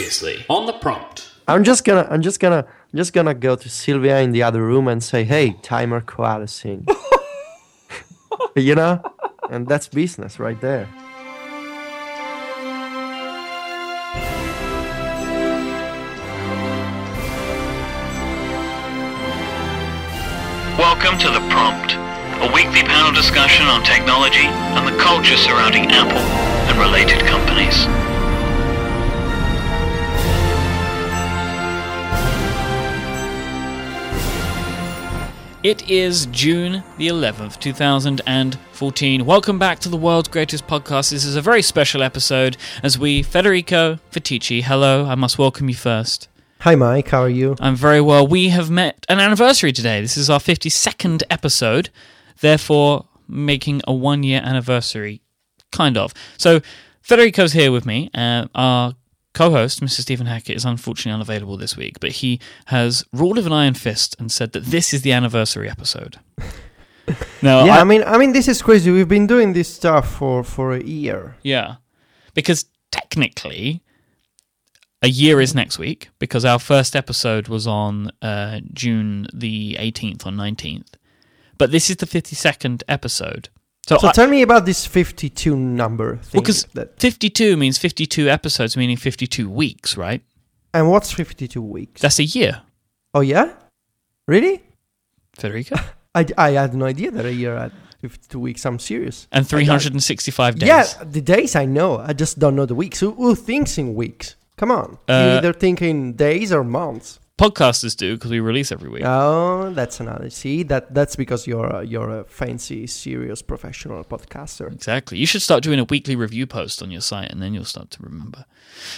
Previously on the prompt. I'm just gonna I'm just gonna I'm just gonna go to Sylvia in the other room and say, "Hey, timer coalescing." you know, and that's business right there. Welcome to the prompt, a weekly panel discussion on technology and the culture surrounding Apple and related companies. It is June the 11th, 2014. Welcome back to the world's greatest podcast. This is a very special episode as we, Federico Viticci, hello, I must welcome you first. Hi, Myke. How are you? I'm very well. We have met an anniversary today. This is our 52nd episode, therefore making a one year anniversary, kind of. So, Federico's here with me. Uh, our co host, Mr. Stephen Hackett, is unfortunately unavailable this week, but he has ruled with an iron fist and said that this is the anniversary episode. Now, yeah, I- I mean, I mean, this is crazy. We've been doing this stuff for for a year. Yeah. Because technically, a year is next week because our first episode was on uh, June the 18th or 19th. But this is the 52nd episode. So, So I, tell me about this 52 number thing. because that, 52 means 52 episodes, meaning 52 weeks, right? and what's 52 weeks? That's a year, oh yeah, really? Federico. I, I had no idea that a year had 52 weeks. I'm serious. And 365 days. Yeah, the days I know. I just don't know the weeks. Who, who thinks in weeks? Come on. you Uh, either think in days or months. Podcasters do because we release every week. Oh, that's another. See, that that's because you're a, you're a fancy, serious, professional podcaster. Exactly. You should start doing a weekly review post on your site and then you'll start to remember.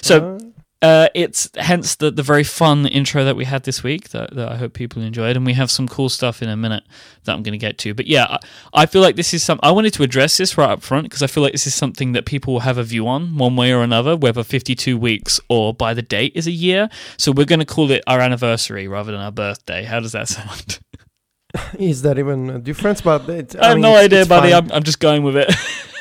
So, Uh, Uh, it's hence the, the very fun intro that we had this week that, that I hope people enjoyed, and we have some cool stuff in a minute that I'm going to get to. But yeah, I, I feel like this is some. I wanted to address this right up front because I feel like this is something that people will have a view on one way or another, whether 52 weeks or by the date is a year. So we're going to call it our anniversary rather than our birthday. How does that sound? is that even a difference? But it, I have mean, no it's- idea, it's buddy. I'm, I'm just going with it.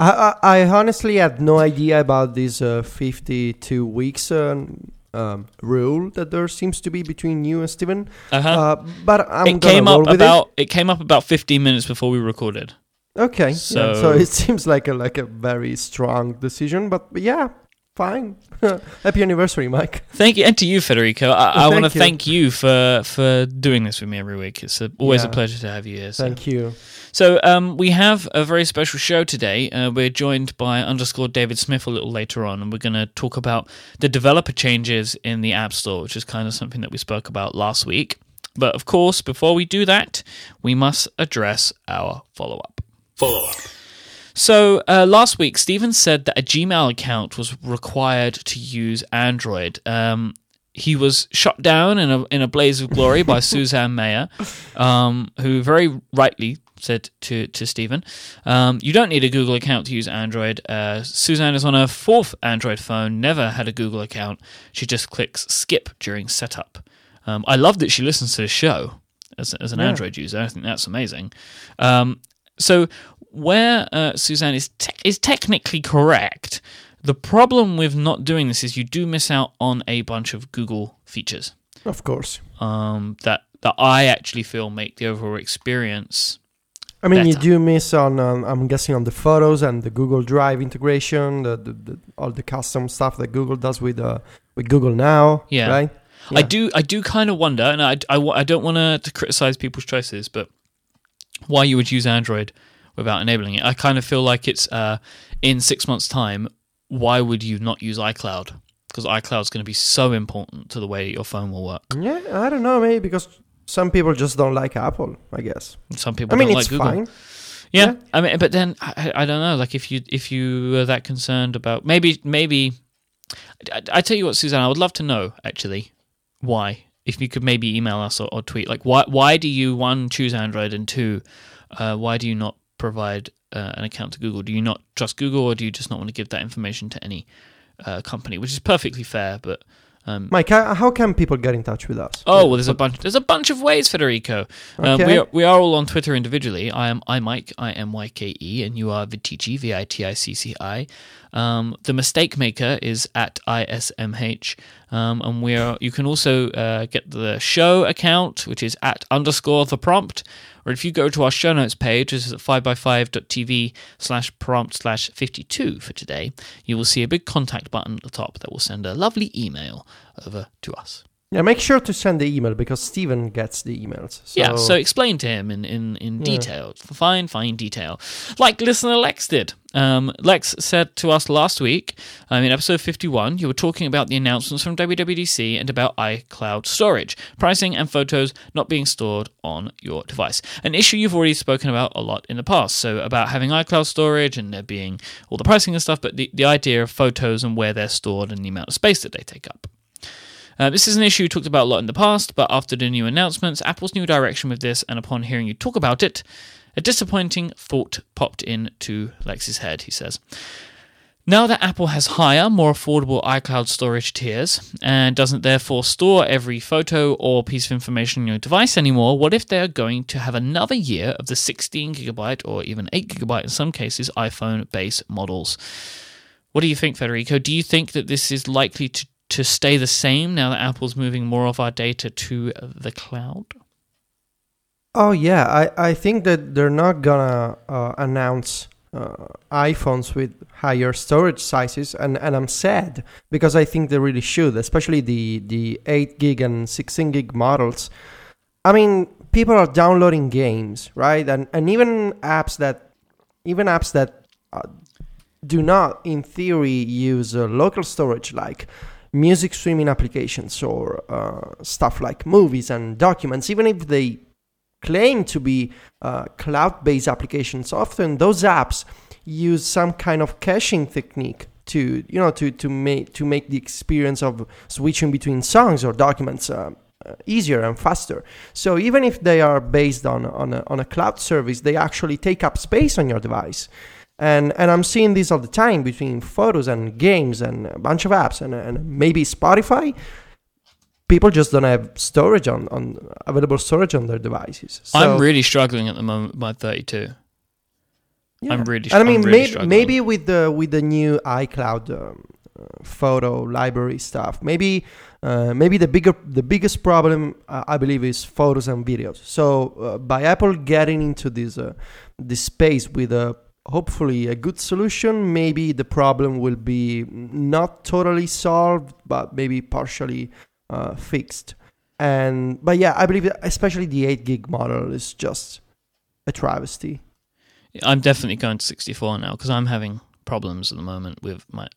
I, I, I honestly had no idea about this uh, 52 weeks um, um, rule that there seems to be between you and Stephen. Uh-huh. Uh, but I'm it came up about it. came up about 15 minutes before we recorded. it. Okay, yeah, So- so it seems like a like a very strong decision. But yeah, fine. Happy anniversary, Myke. Thank you, and to you, Federico. I, I want to thank you for for doing this with me every week. It's a, always a pleasure to have you here. So, Thank you. so um, we have a very special show today. Uh, we're joined by underscore David Smith a little later on, and we're going to talk about the developer changes in the App Store, which is kind of something that we spoke about last week. But of course, before we do that, we must address our follow up. Follow up. So uh, last week, Stephen said that a Gmail account was required to use Android. Um, he was shot down in a in a blaze of glory by Suzanne Mayer, um, who very rightly said to to Stephen, um, "You don't need a Google account to use Android." Uh, Suzanne is on her fourth Android phone, never had a Google account. She just clicks skip during setup. Um, I love that she listens to the show as, as an Yeah. Android user. I think that's amazing. Um, so where uh, Suzanne is te- is technically correct, the problem with not doing this is you do miss out on a bunch of Google features Of course. um, that that I actually feel make the overall experience. I mean, you do miss on, um, I'm guessing, on the photos and the Google Drive integration, the, the, the all the custom stuff that Google does with uh, with Google Now. Yeah. Right. I do I do kind of wonder, and I, I, I don't want to criticize people's choices, but why you would use Android without enabling it? I kind of feel like it's uh, in six months' time. Why would you not use iCloud? Because iCloud is going to be so important to the way your phone will work. Yeah, I don't know, maybe because some people just don't like Apple. I guess. Some people I mean, don't it's like Google. fine. Yeah, Yeah. I mean, but then I, I don't know. Like, if you if you are that concerned about maybe maybe, I, I tell you what, Suzanne, I would love to know actually why. If you could maybe email us or, or tweet, like why why do you one choose Android and two, uh, why do you not provide uh, an account to Google? Do you not trust Google, or do you just not want to give that information to any uh, company? Which is perfectly fair, but um, Myke, how, can people get in touch with us? Oh well, there's a bunch. There's a bunch of ways, Federico. Uh, Okay. we are, we are all on Twitter individually. I am I Myke I M Y K E, and you are Viticci V I T I C C I. Um, the mistake maker is at ISMH. Um, and we are, you can also uh, get the show account, which is at underscore the prompt. Or if you go to our show notes page, which is at 5by5.tv slash prompt slash 52 for today, you will see a big contact button at the top that will send a lovely email over to us. Yeah, make sure to send the email because Stephen gets the emails. So, Yeah, so explain to him in, in, in detail, fine, fine detail, like listener Lex did. Um, Lex said to us last week, um, in episode 51, you were talking about the announcements from WWDC and about iCloud storage, pricing, and photos not being stored on your device. An issue you've already spoken about a lot in the past. So, about having iCloud storage and there being all the pricing and stuff, but the, the idea of photos and where they're stored and the amount of space that they take up. Uh, this is an issue we talked about a lot in the past, but after the new announcements, Apple's new direction with this, and upon hearing you talk about it, a disappointing thought popped into Lex's head, he says. Now that Apple has higher, more affordable iCloud storage tiers and doesn't therefore store every photo or piece of information on your device anymore, what if they're going to have another year of the 16 gigabyte or even 8 gigabyte in some cases iPhone base models? What do you think, Federico? Do you think that this is likely to to stay the same now that Apple's moving more of our data to the cloud? Oh yeah, I, I think that they're not gonna uh, announce uh, iPhones with higher storage sizes, and, and I'm sad because I think they really should, especially the the eight gig and sixteen gig models. I mean, people are downloading games, right, and and even apps that even apps that uh, do not, in theory, use uh, local storage like music streaming applications or uh, stuff like movies and documents, even if they claim to be uh, cloud-based applications, often those apps use some kind of caching technique to you know to to make to make the experience of switching between songs or documents uh, easier and faster. So even if they are based on on a, on a cloud service, they actually take up space on your device. And and I'm seeing this all the time between photos and games and a bunch of apps and, and maybe Spotify. People just don't have storage on, on available storage on their devices. So, I'm really struggling at the moment with my 32. yeah. I'm really, And I mean, really maybe, struggling. maybe with the with the new iCloud um, uh, photo library stuff, maybe uh, maybe the bigger the biggest problem uh, I believe is photos and videos. So uh, by Apple getting into this uh, this space with a hopefully a good solution, maybe the problem will be not totally solved, but maybe partially uh, fixed. And but yeah, I believe especially the eight gig model is just a travesty. I'm definitely going to 64 now because I'm having problems at the moment with my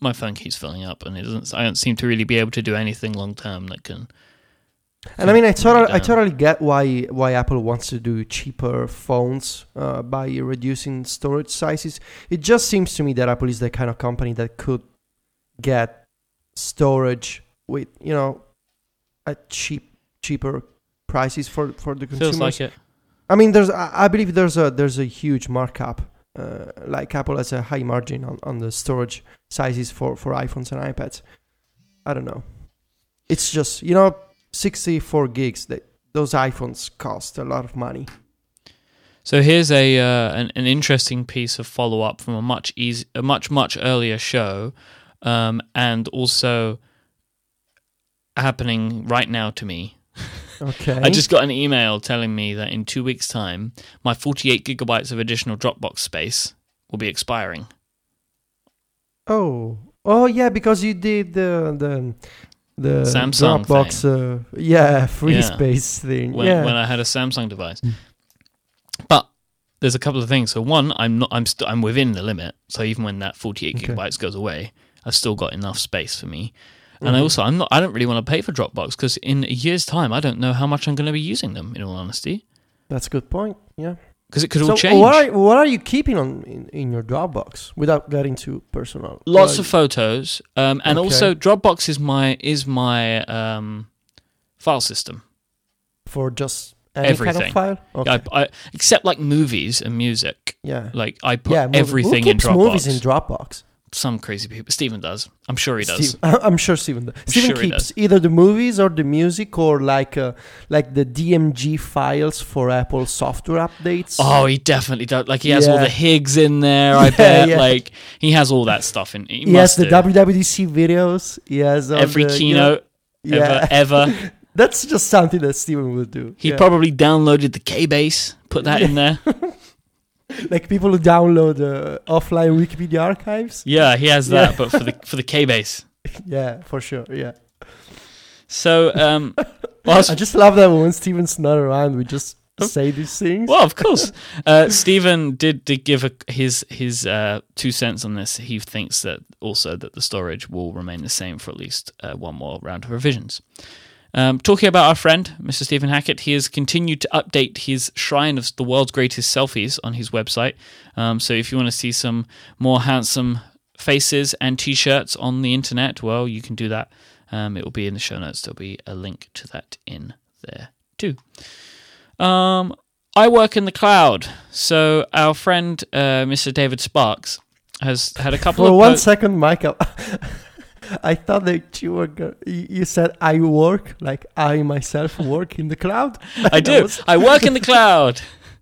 my phone keeps filling up and it doesn't. I don't seem to really be able to do anything long term that can. And I mean, I totally, I totally get why why Apple wants to do cheaper phones uh, by reducing storage sizes. It just seems to me that Apple is the kind of company that could get storage with you know a cheap cheaper prices for for the consumers. Feels like it. I mean, there's I believe there's a there's a huge markup. Uh, like Apple has a high margin on, on the storage sizes for, for iPhones and iPads. I don't know. It's just you know, 64 gigs. That those iPhones cost a lot of money. So here's a uh, an, an interesting piece of follow up from a much easy, a much much earlier show, um, and also happening right now to me. Okay. I just got an email telling me that in two weeks' time, my 48 gigabytes of additional Dropbox space will be expiring. Oh, oh yeah, because you did the the the Samsung Dropbox, uh, yeah, free Yeah. space thing. when, yeah, when I had a Samsung device. But there's a couple of things. So one, I'm not I'm st- I'm within the limit. So even when that 48 Okay. gigabytes goes away, I've still got enough space for me. And Mm-hmm. I also I'm not I don't really want to pay for Dropbox because in a year's time I don't know how much I'm going to be using them. In all honesty, that's a good point. Yeah. Because it could so all change. what are what are you keeping on in, in your Dropbox without getting too personal? Lots of photos, um, and Okay. also Dropbox is my is my um, file system. for just any kind Everything. of file. Okay. I, I, except like movies and music. yeah. Like I put yeah. everything Who in keeps Dropbox. movies in Dropbox. Some crazy people. Stephen does. I'm sure he does. Steve, I'm sure Stephen. Does. Stephen sure keeps either the movies or the music or like uh, like the DMG files for Apple software updates. Oh, he definitely does. Like he has all the Higgs in there. I Yeah, bet. yeah. Like he has all that stuff in. He he has the do. WWDC videos. He has every the, you know- keynote yeah. ever ever. That's just something that Stephen would do. He yeah. probably downloaded the K-base, put that in there. like people who download uh, offline Wikipedia archives. Yeah, he has that, Yeah. but for the for the K-base. Yeah, for sure. Yeah. So, um, whilst I just love that when Stephen's not around, we just say these things. Well, of course. Uh, Stephen did, did give a, his his uh, two cents on this. He thinks that also that the storage will remain the same for at least uh, one more round of revisions. Um, talking about our friend, Mr. Stephen Hackett, he has continued to update his shrine of the world's greatest selfies on his website. Um, so if you want to see some more handsome faces and t-shirts on the internet, well, you can do that. Um, it will be in the show notes. There'll be a link to that in there too. Um, I work in the cloud. So our friend, uh, Mr. David Sparks, has had a couple For of one po- second, Michael, I thought that you were. You said I work, like I myself work in the cloud. I do. was- I work in the cloud.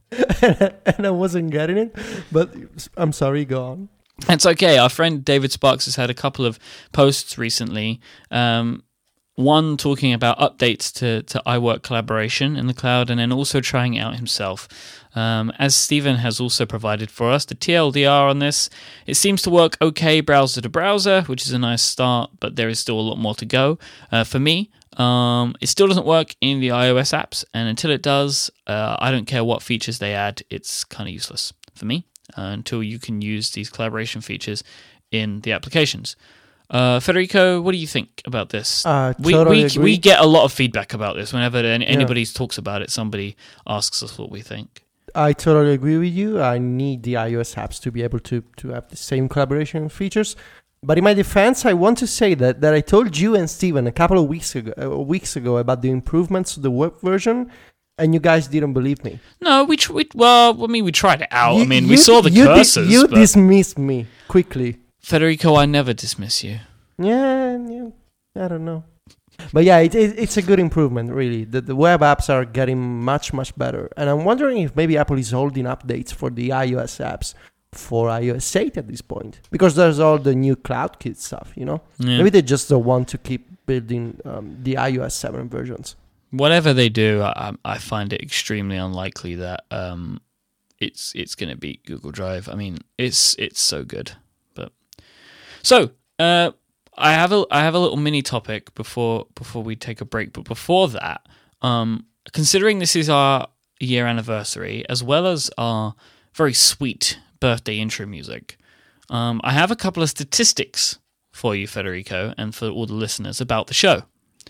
and I wasn't getting it. But I'm sorry. Go on. It's okay. Our friend David Sparks has had a couple of posts recently. Um, one talking about updates to, to iWork collaboration in the cloud, and then also trying it out himself. Um, as Stephen has also provided for us, the TLDR on this, it seems to work okay browser to browser, which is a nice start, but there is still a lot more to go. Uh, for me, um, it still doesn't work in the iOS apps, and until it does, uh, I don't care what features they add, it's kind of useless for me uh, until you can use these collaboration features in the applications. Uh, Federico, what do you think about this? Uh, we, totally we, agree. we get a lot of feedback about this. Whenever any, anybody talks about it, somebody asks us what we think. I totally agree with you. I need the iOS apps to be able to, to have the same collaboration features. But in my defense, I want to say that, that I told you and Stephen a couple of weeks ago, uh, weeks ago about the improvements to the web version, and you guys didn't believe me. No, we, tr- we well, I mean, we tried it out. I You- mean, we saw the you di- cursors. you but dismissed me quickly. Federico, I never dismiss you. Yeah, yeah, I don't know. But yeah, it, it, it's a good improvement, really. The, the web apps are getting much, much better. And I'm wondering if maybe Apple is holding updates for the iOS apps for iOS 8 at this point. Because there's all the new CloudKit stuff, you know? Yeah. Maybe they just don't want to keep building um, the iOS 7 versions. Whatever they do, I, I find it extremely unlikely that um, it's it's going to beat Google Drive. I mean, it's it's so good. But so uh, I have a I have a little mini topic before before we take a break. But before that, um, considering this is our year anniversary as well as our very sweet birthday intro music, um, I have a couple of statistics for you, Federico, and for all the listeners about the show.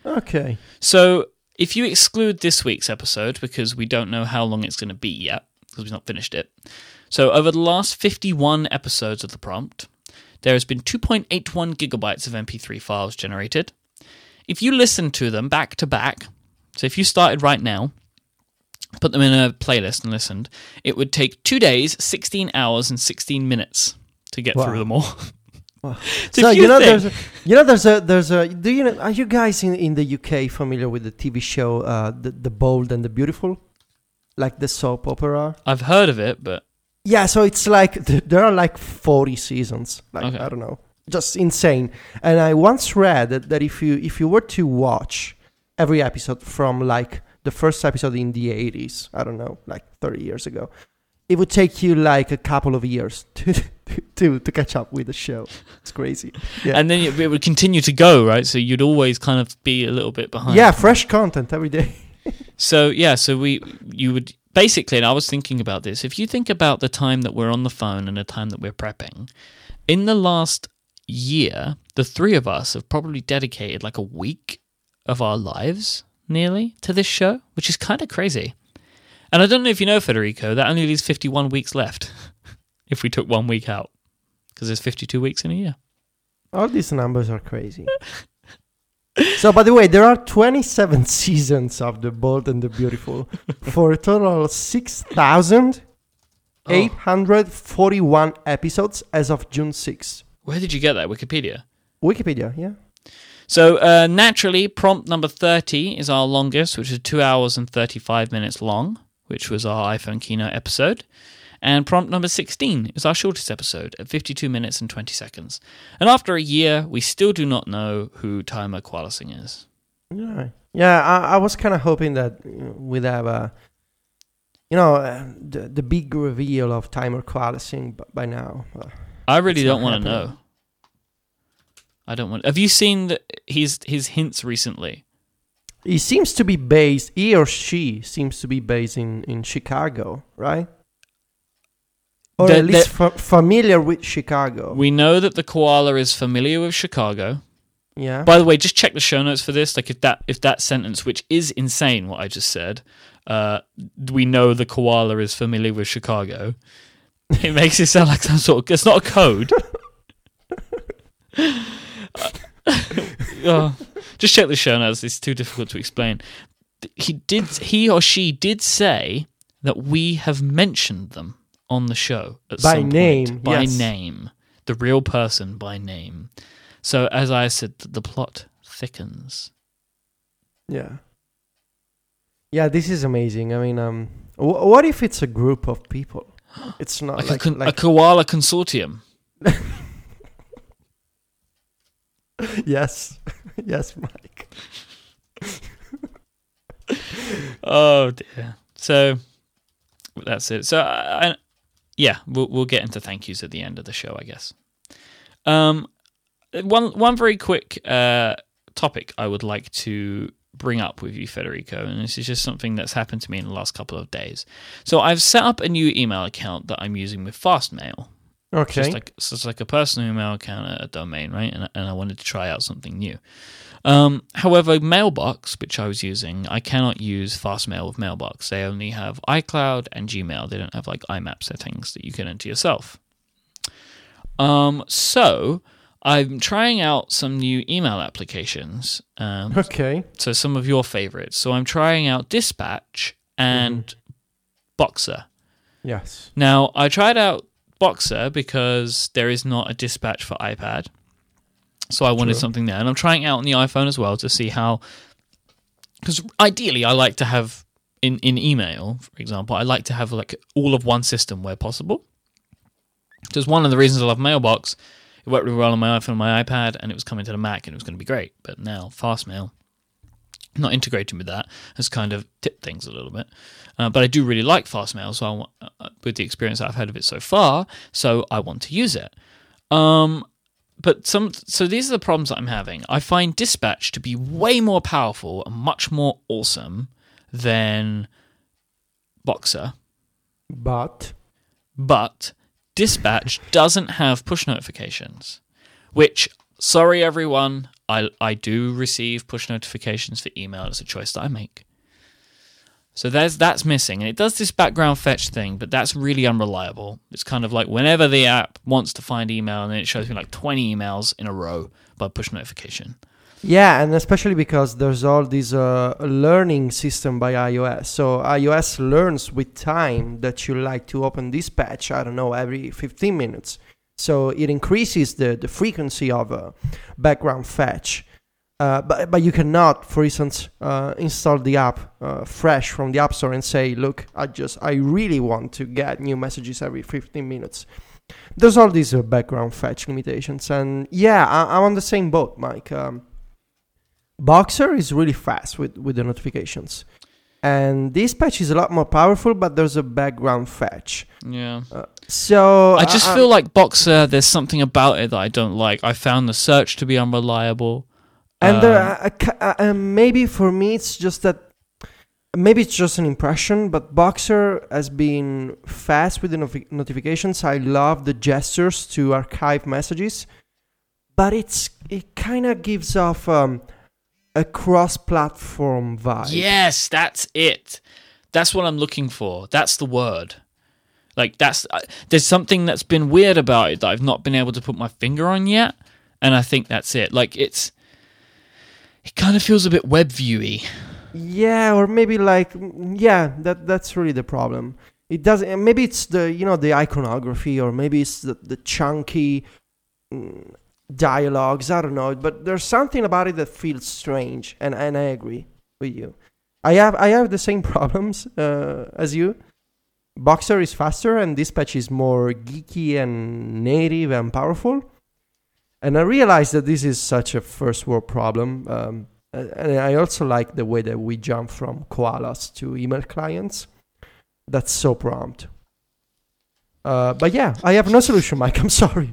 Okay. So, if you exclude this week's episode, because we don't know how long it's going to be yet, because we've not finished it. So, over the last 51 episodes of The Prompt, there has been 2.81 gigabytes of MP3 files generated. If you listen to them back to back, so if you started right now, put them in a playlist and listened, it would take two days, 16 hours, and 16 minutes to get Wow. through them all. Wow. So you, know, there's a, you know, there's a, there's a. Do you know? Are you guys in, in the UK familiar with the TV show, uh, the the Bold and the Beautiful, like the soap opera? I've heard of it, but Yeah, so it's like th- there are like 40 seasons. Like Okay. I don't know, just insane. And I once read that, that if you if you were to watch every episode from like the first episode in the 80s, I don't know, like 30 years ago, it would take you like a couple of years to to to catch up with the show. It's crazy. Yeah. and then it, it would continue to go, right? So you'd always kind of be a little bit behind. yeah, fresh content every day. So yeah, so we you would basically, and I was thinking about this. If you think about the time that we're on the phone and the time that we're prepping, in the last year, the three of us have probably dedicated like a week of our lives nearly to this show, which is kind of crazy. And I don't know if you know, Federico, that only leaves 51 weeks left if we took one week out, because there's 52 weeks in a year. All these numbers are crazy. so, by the way, there are 27 seasons of The Bold and the Beautiful for a total of 6,841 episodes as of June 6th. Where did you get that? Wikipedia. Wikipedia, yeah. So uh, naturally, prompt number 30 is our longest, which is 2 hours and 35 minutes long, which was our iPhone keynote episode. And prompt number 16 is our shortest episode at 52 minutes and 20 seconds. And after a year, we still do not know who Timer Coalescing is. Yeah, yeah. I, I was kind of hoping that we'd have a, you know, uh, the the big reveal of Timer Coalescing by now. Uh, I really don't want to know. I don't want. Have you seen the, his his hints recently? he seems to be based. He or she seems to be based in in Chicago, right? Or The- at least fa- familiar with Chicago. We know that the koala is familiar with Chicago. yeah. By the way, just check the show notes for this. Like if that if that sentence, which is insane, what I just said, uh, we know the koala is familiar with Chicago. It makes it sound like some sort of. It's not a code. Oh, just check the show notes. It's too difficult to explain. He did. He or she did say that we have mentioned them on the show at By some point. name, by yes. name, the real person by name. So as I said, the plot thickens. Yeah. Yeah, this is amazing. I mean, um, wh- what if it's a group of people? It's not Like, like, a, con- like a koala consortium. yes, yes, Myke. Oh dear. So that's it. So I, yeah, we'll we'll get into thank yous at the end of the show, I guess. Um, one one very quick uh topic I would like to bring up with you, Federico, and this is just something that's happened to me in the last couple of days. So I've set up a new email account that I'm using with Fastmail. Okay. Just like so it's like a personal email account, a domain, right? And and I wanted to try out something new. Um, however, Mailbox, which I was using, I cannot use Fastmail with Mailbox. They only have iCloud and Gmail. They don't have like IMAP settings that you can enter yourself. Um, so I'm trying out some new email applications. Um, okay. so some of your favorites. So I'm trying out Dispatch and Boxer. Yes. Now, I tried out Boxer because there is not a dispatch for iPad. So I wanted True. something there. And I'm trying out on the iPhone as well to see how. Because ideally, I like to have in, in email, for example, I like to have like all of one system where possible. Because one of the reasons I love Mailbox, it worked really well on my iPhone and my iPad, and it was coming to the Mac and it was going to be great. But now, Fastmail, not integrating with that, has kind of tipped things a little bit. Uh, but I do really like Fastmail, so I want, uh, with the experience I've had of it so far, so I want to use it. Um, but some, so these are the problems that I'm having. I find Dispatch to be way more powerful and much more awesome than Boxer, But but Dispatch doesn't have push notifications, which, sorry everyone, I, I do receive push notifications for email. It's a choice that I make. So there's that's missing, and it does this background fetch thing, but that's really unreliable. It's kind of like whenever the app wants to find email, and then it shows me like 20 emails in a row by push notification. yeah, and especially because there's all this uh, learning system by iOS. So iOS learns with time that you like to open dispatch. I don't know every 15 minutes. So it increases the the frequency of uh, background fetch. Uh, but but you cannot, for instance, uh, install the app uh, fresh from the app store and say, "Look, I just I really want to get new messages every 15 minutes." There's all these uh, background fetch limitations, and yeah, I, I'm on the same boat, Myke. Um, Boxer is really fast with with the notifications, and Dispatch is a lot more powerful, but there's a background fetch. Yeah. So I just I- feel like Boxer, there's something about it that I don't like. I found the search to be unreliable. And Um, uh, uh, uh, maybe for me, it's just that maybe it's just an impression, but Boxer has been fast with the notifications. I love the gestures to archive messages, but it's it kind of gives off um, a cross-platform vibe. Yes, that's it. That's what I'm looking for. That's the word. Like that's uh, there's something that's been weird about it that I've not been able to put my finger on yet, and I think that's it. Like it's it kind of feels a bit web viewy. Yeah, or maybe like yeah, that that's really the problem. It doesn't. Maybe it's the you know the iconography, or maybe it's the, the chunky mm, dialogues. I don't know, but there's something about it that feels strange, and and I agree with you. I have I have the same problems uh, as you. Boxer is faster, and Dispatch is more geeky and native and powerful. And I realize that this is such a first world problem. Um, and I also like the way that we jump from koalas to email clients. That's so prompt. Uh, but yeah, I have no solution, Myke. I'm sorry.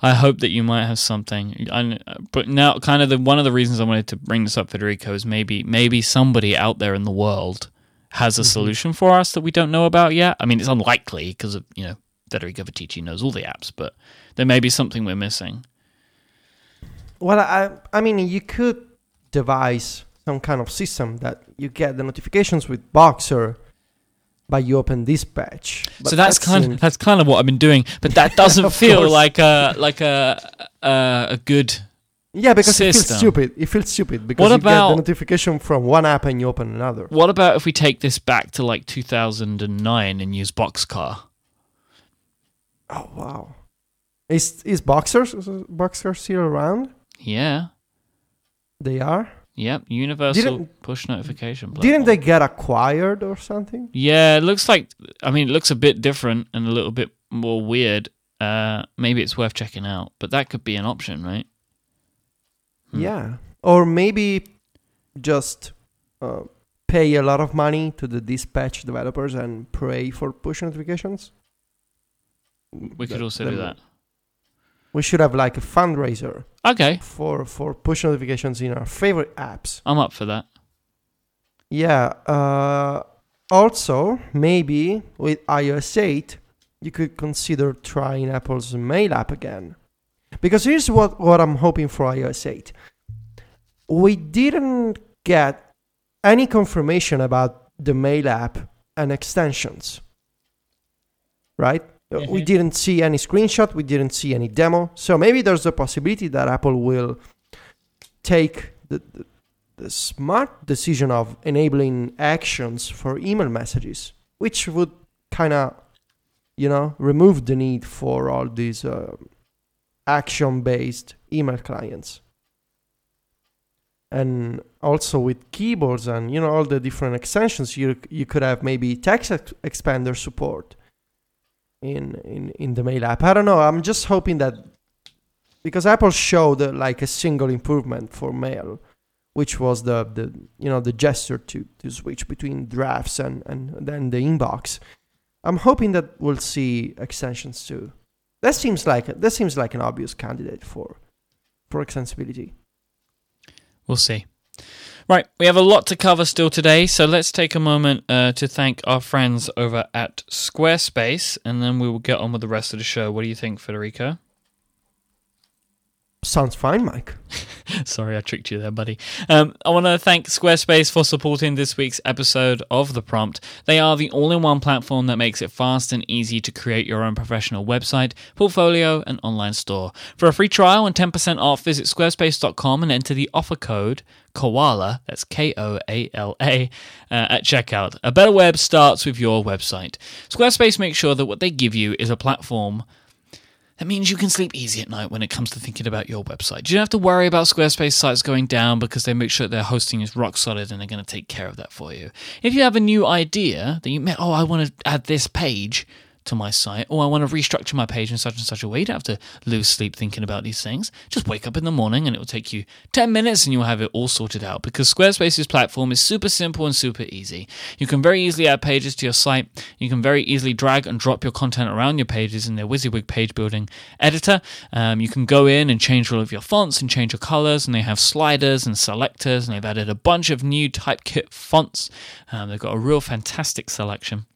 I hope that you might have something. I, but now, kind of the one of the reasons I wanted to bring this up, Federico, is maybe maybe somebody out there in the world has a mm-hmm. solution for us that we don't know about yet. I mean, it's unlikely because of you know Federico Viticci knows all the apps, but there may be something we're missing. Well, I I mean, you could devise some kind of system that you get the notifications with Boxer by you open dispatch. But so that's, kind of that's kind of what I've been doing, but that doesn't feel course. like a like a a, a good yeah, because system. it feels stupid. It feels stupid because what you get the notification from one app and you open another. What about if we take this back to like 2009 and use Boxcar? Oh wow! Is is Boxcar Boxcar still around? Yeah, they are. Yep, universal didn't, push notification. Platform. Didn't they get acquired or something? Yeah, it looks like. I mean, it looks a bit different and a little bit more weird. Uh, maybe it's worth checking out, but that could be an option, right? Hmm. Yeah, or maybe just uh, pay a lot of money to the dispatch developers and pray for push notifications. We could also do that we should have like a fundraiser. Okay. For for push notifications in our favorite apps. I'm up for that. Yeah. Uh, also, maybe with iOS 8, you could consider trying Apple's Mail app again. Because here's what, what I'm hoping for iOS 8. We didn't get any confirmation about the Mail app and extensions. Right? Mm-hmm. We didn't see any screenshot, we didn't see any demo. So maybe there's a possibility that Apple will take the, the, the smart decision of enabling actions for email messages, which would kind of, you know, remove the need for all these uh, action based email clients and also with keyboards and you know all the different extensions you you could have maybe text expander support in in in the mail app. I don't know. I'm just hoping that because Apple showed uh, like a single improvement for mail, which was the the you know the gesture to to switch between drafts and and then the inbox. I'm hoping that we'll see extensions too. That seems like that seems like an obvious candidate for for extensibility. We'll see. Right, we have a lot to cover still today, so let's take a moment uh, to thank our friends over at Squarespace, and then we will get on with the rest of the show. What do you think, Federico? Sounds fine, Myke. Sorry, I tricked you there, buddy. Um, I want to thank Squarespace for supporting this week's episode of The Prompt. They are the all in one platform that makes it fast and easy to create your own professional website, portfolio, and online store. For a free trial and 10% off, visit squarespace.com and enter the offer code Koala, that's K O A L A, uh, at checkout. A better web starts with your website. Squarespace makes sure that what they give you is a platform that means you can sleep easy at night when it comes to thinking about your website. You don't have to worry about Squarespace sites going down because they make sure their hosting is rock solid and they're going to take care of that for you. If you have a new idea that you oh, I want to add this page, to my site, or I want to restructure my page in such and such a way. You don't have to lose sleep thinking about these things. Just wake up in the morning and it will take you 10 minutes and you'll have it all sorted out because Squarespace's platform is super simple and super easy. You can very easily add pages to your site. You can very easily drag and drop your content around your pages in their WYSIWYG page building editor. Um, you can go in and change all of your fonts and change your colors, and they have sliders and selectors, and they've added a bunch of new Typekit fonts. Um, they've got a real fantastic selection.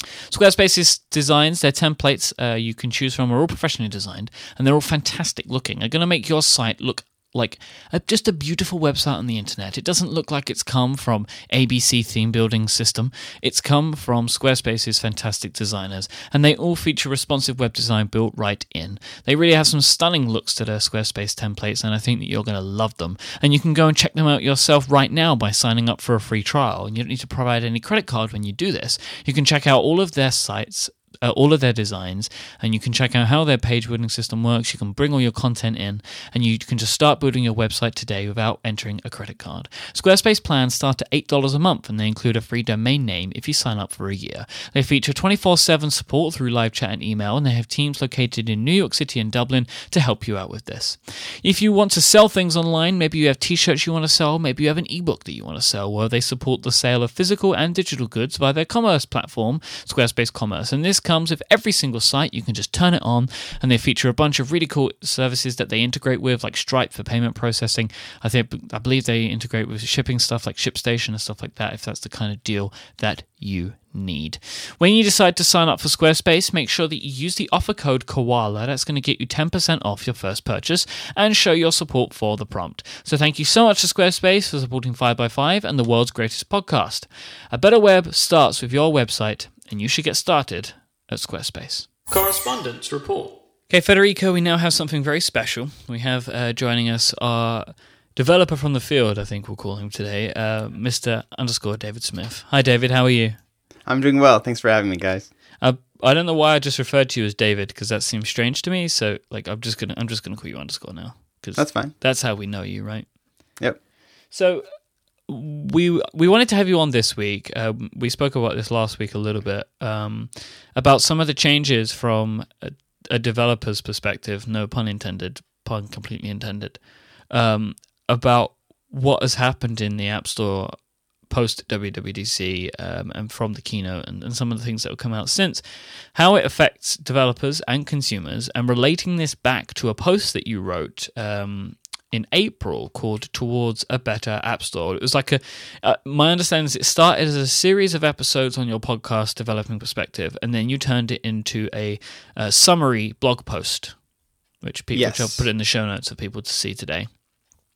Squarespace's designs, their templates uh, you can choose from are all professionally designed and they're all fantastic looking. They're going to make your site look like a, just a beautiful website on the internet. It doesn't look like it's come from ABC theme building system. It's come from Squarespace's fantastic designers, and they all feature responsive web design built right in. They really have some stunning looks to their Squarespace templates, and I think that you're going to love them. And you can go and check them out yourself right now by signing up for a free trial. And you don't need to provide any credit card when you do this. You can check out all of their sites uh, all of their designs and you can check out how their page building system works. You can bring all your content in and you can just start building your website today without entering a credit card. Squarespace plans start at $8 a month and they include a free domain name if you sign up for a year. They feature 24 7 support through live chat and email and they have teams located in New York City and Dublin to help you out with this. If you want to sell things online, maybe you have t shirts you want to sell, maybe you have an ebook that you want to sell, where they support the sale of physical and digital goods via their commerce platform, Squarespace Commerce. And this comes with every single site. You can just turn it on, and they feature a bunch of really cool services that they integrate with, like Stripe for payment processing. I think I believe they integrate with shipping stuff like ShipStation and stuff like that. If that's the kind of deal that you need. When you decide to sign up for Squarespace, make sure that you use the offer code Koala. That's going to get you 10% off your first purchase and show your support for the prompt. So thank you so much to Squarespace for supporting 5by5 and the world's greatest podcast. A better web starts with your website, and you should get started at Squarespace. Correspondence report. Okay, Federico, we now have something very special. We have uh, joining us our developer from the field, I think we'll call him today, uh, Mr. underscore David Smith. Hi, David. How are you? I'm doing well. Thanks for having me, guys. Uh, I don't know why I just referred to you as David because that seems strange to me. So, like, I'm just gonna I'm just gonna call you underscore now because that's fine. That's how we know you, right? Yep. So we we wanted to have you on this week. Um, we spoke about this last week a little bit um, about some of the changes from a, a, developer's perspective. No pun intended. Pun completely intended. Um, about what has happened in the App Store post WWDC um, and from the keynote and, and, some of the things that have come out since, how it affects developers and consumers, and relating this back to a post that you wrote um, in April called Towards a Better App Store. It was like a, uh, my understanding is it started as a series of episodes on your podcast, Developing Perspective, and then you turned it into a, a summary blog post, which people, yes. which I'll put in the show notes for people to see today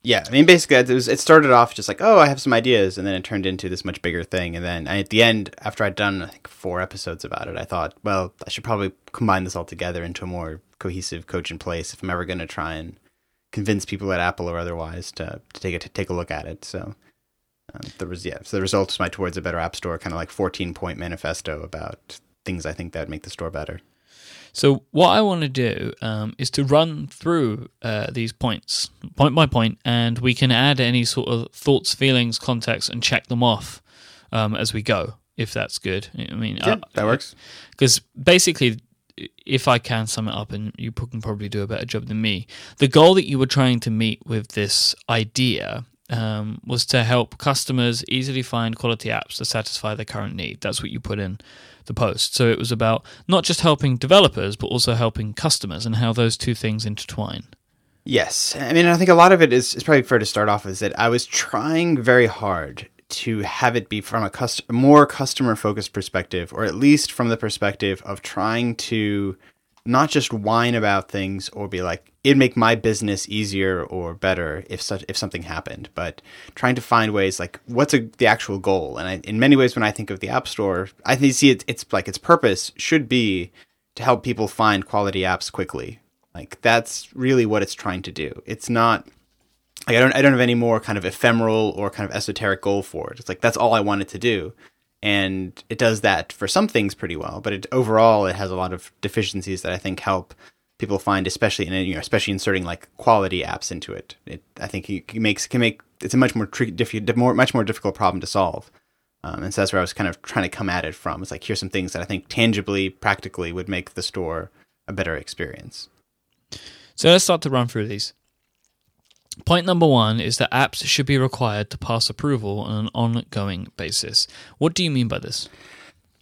yeah, I mean, basically, it was. It started off just like, oh, I have some ideas, and then it turned into this much bigger thing. And then at the end, after I'd done I think four episodes about it, I thought, well, I should probably combine this all together into a more cohesive coach in place if I'm ever going to try and convince people at Apple or otherwise to to take it to take a look at it. So um, there was yeah, so the result was my towards a better app store, kind of like 14 point manifesto about things I think that would make the store better. So what I want to do um, is to run through uh, these points, point by point, and we can add any sort of thoughts, feelings, context, and check them off um, as we go. If that's good, I mean, yeah, uh, that works. Because basically, if I can sum it up, and you can probably do a better job than me, the goal that you were trying to meet with this idea um, was to help customers easily find quality apps to satisfy their current need. That's what you put in the post. So it was about not just helping developers, but also helping customers and how those two things intertwine. Yes. I mean, I think a lot of it is, is probably fair to start off with that I was trying very hard to have it be from a cust- more customer focused perspective, or at least from the perspective of trying to not just whine about things or be like it'd make my business easier or better if such if something happened but trying to find ways like what's a, the actual goal? And I, in many ways when i think of the app store i think see it, it's like its purpose should be to help people find quality apps quickly. Like that's really what it's trying to do. It's not like, i don't i don't have any more kind of ephemeral or kind of esoteric goal for it it's like that's all i wanted to do and it does that for some things pretty well. But it, overall, it has a lot of deficiencies that I think help people find, especially in you know, especially inserting like quality apps into it. It I think it makes can make it's a much more tricky, more much more difficult problem to solve. Um, and so that's where I was kind of trying to come at it from. It's like here's some things that I think tangibly, practically would make the store a better experience. So let's start to run through these. Point number one is that apps should be required to pass approval on an ongoing basis. What do you mean by this?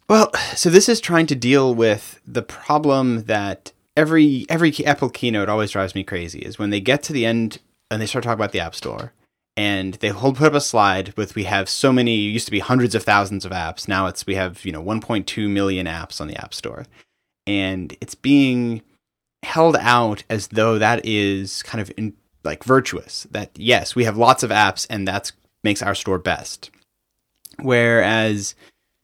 Well, so this is trying to deal with the problem that every every Apple keynote always drives me crazy is when they get to the end and they start talking about the App Store and they hold put up a slide with we have so many used to be hundreds of thousands of apps now it's we have you know 1.2 million apps on the App Store and it's being held out as though that is kind of in, like virtuous that yes we have lots of apps and that makes our store best. Whereas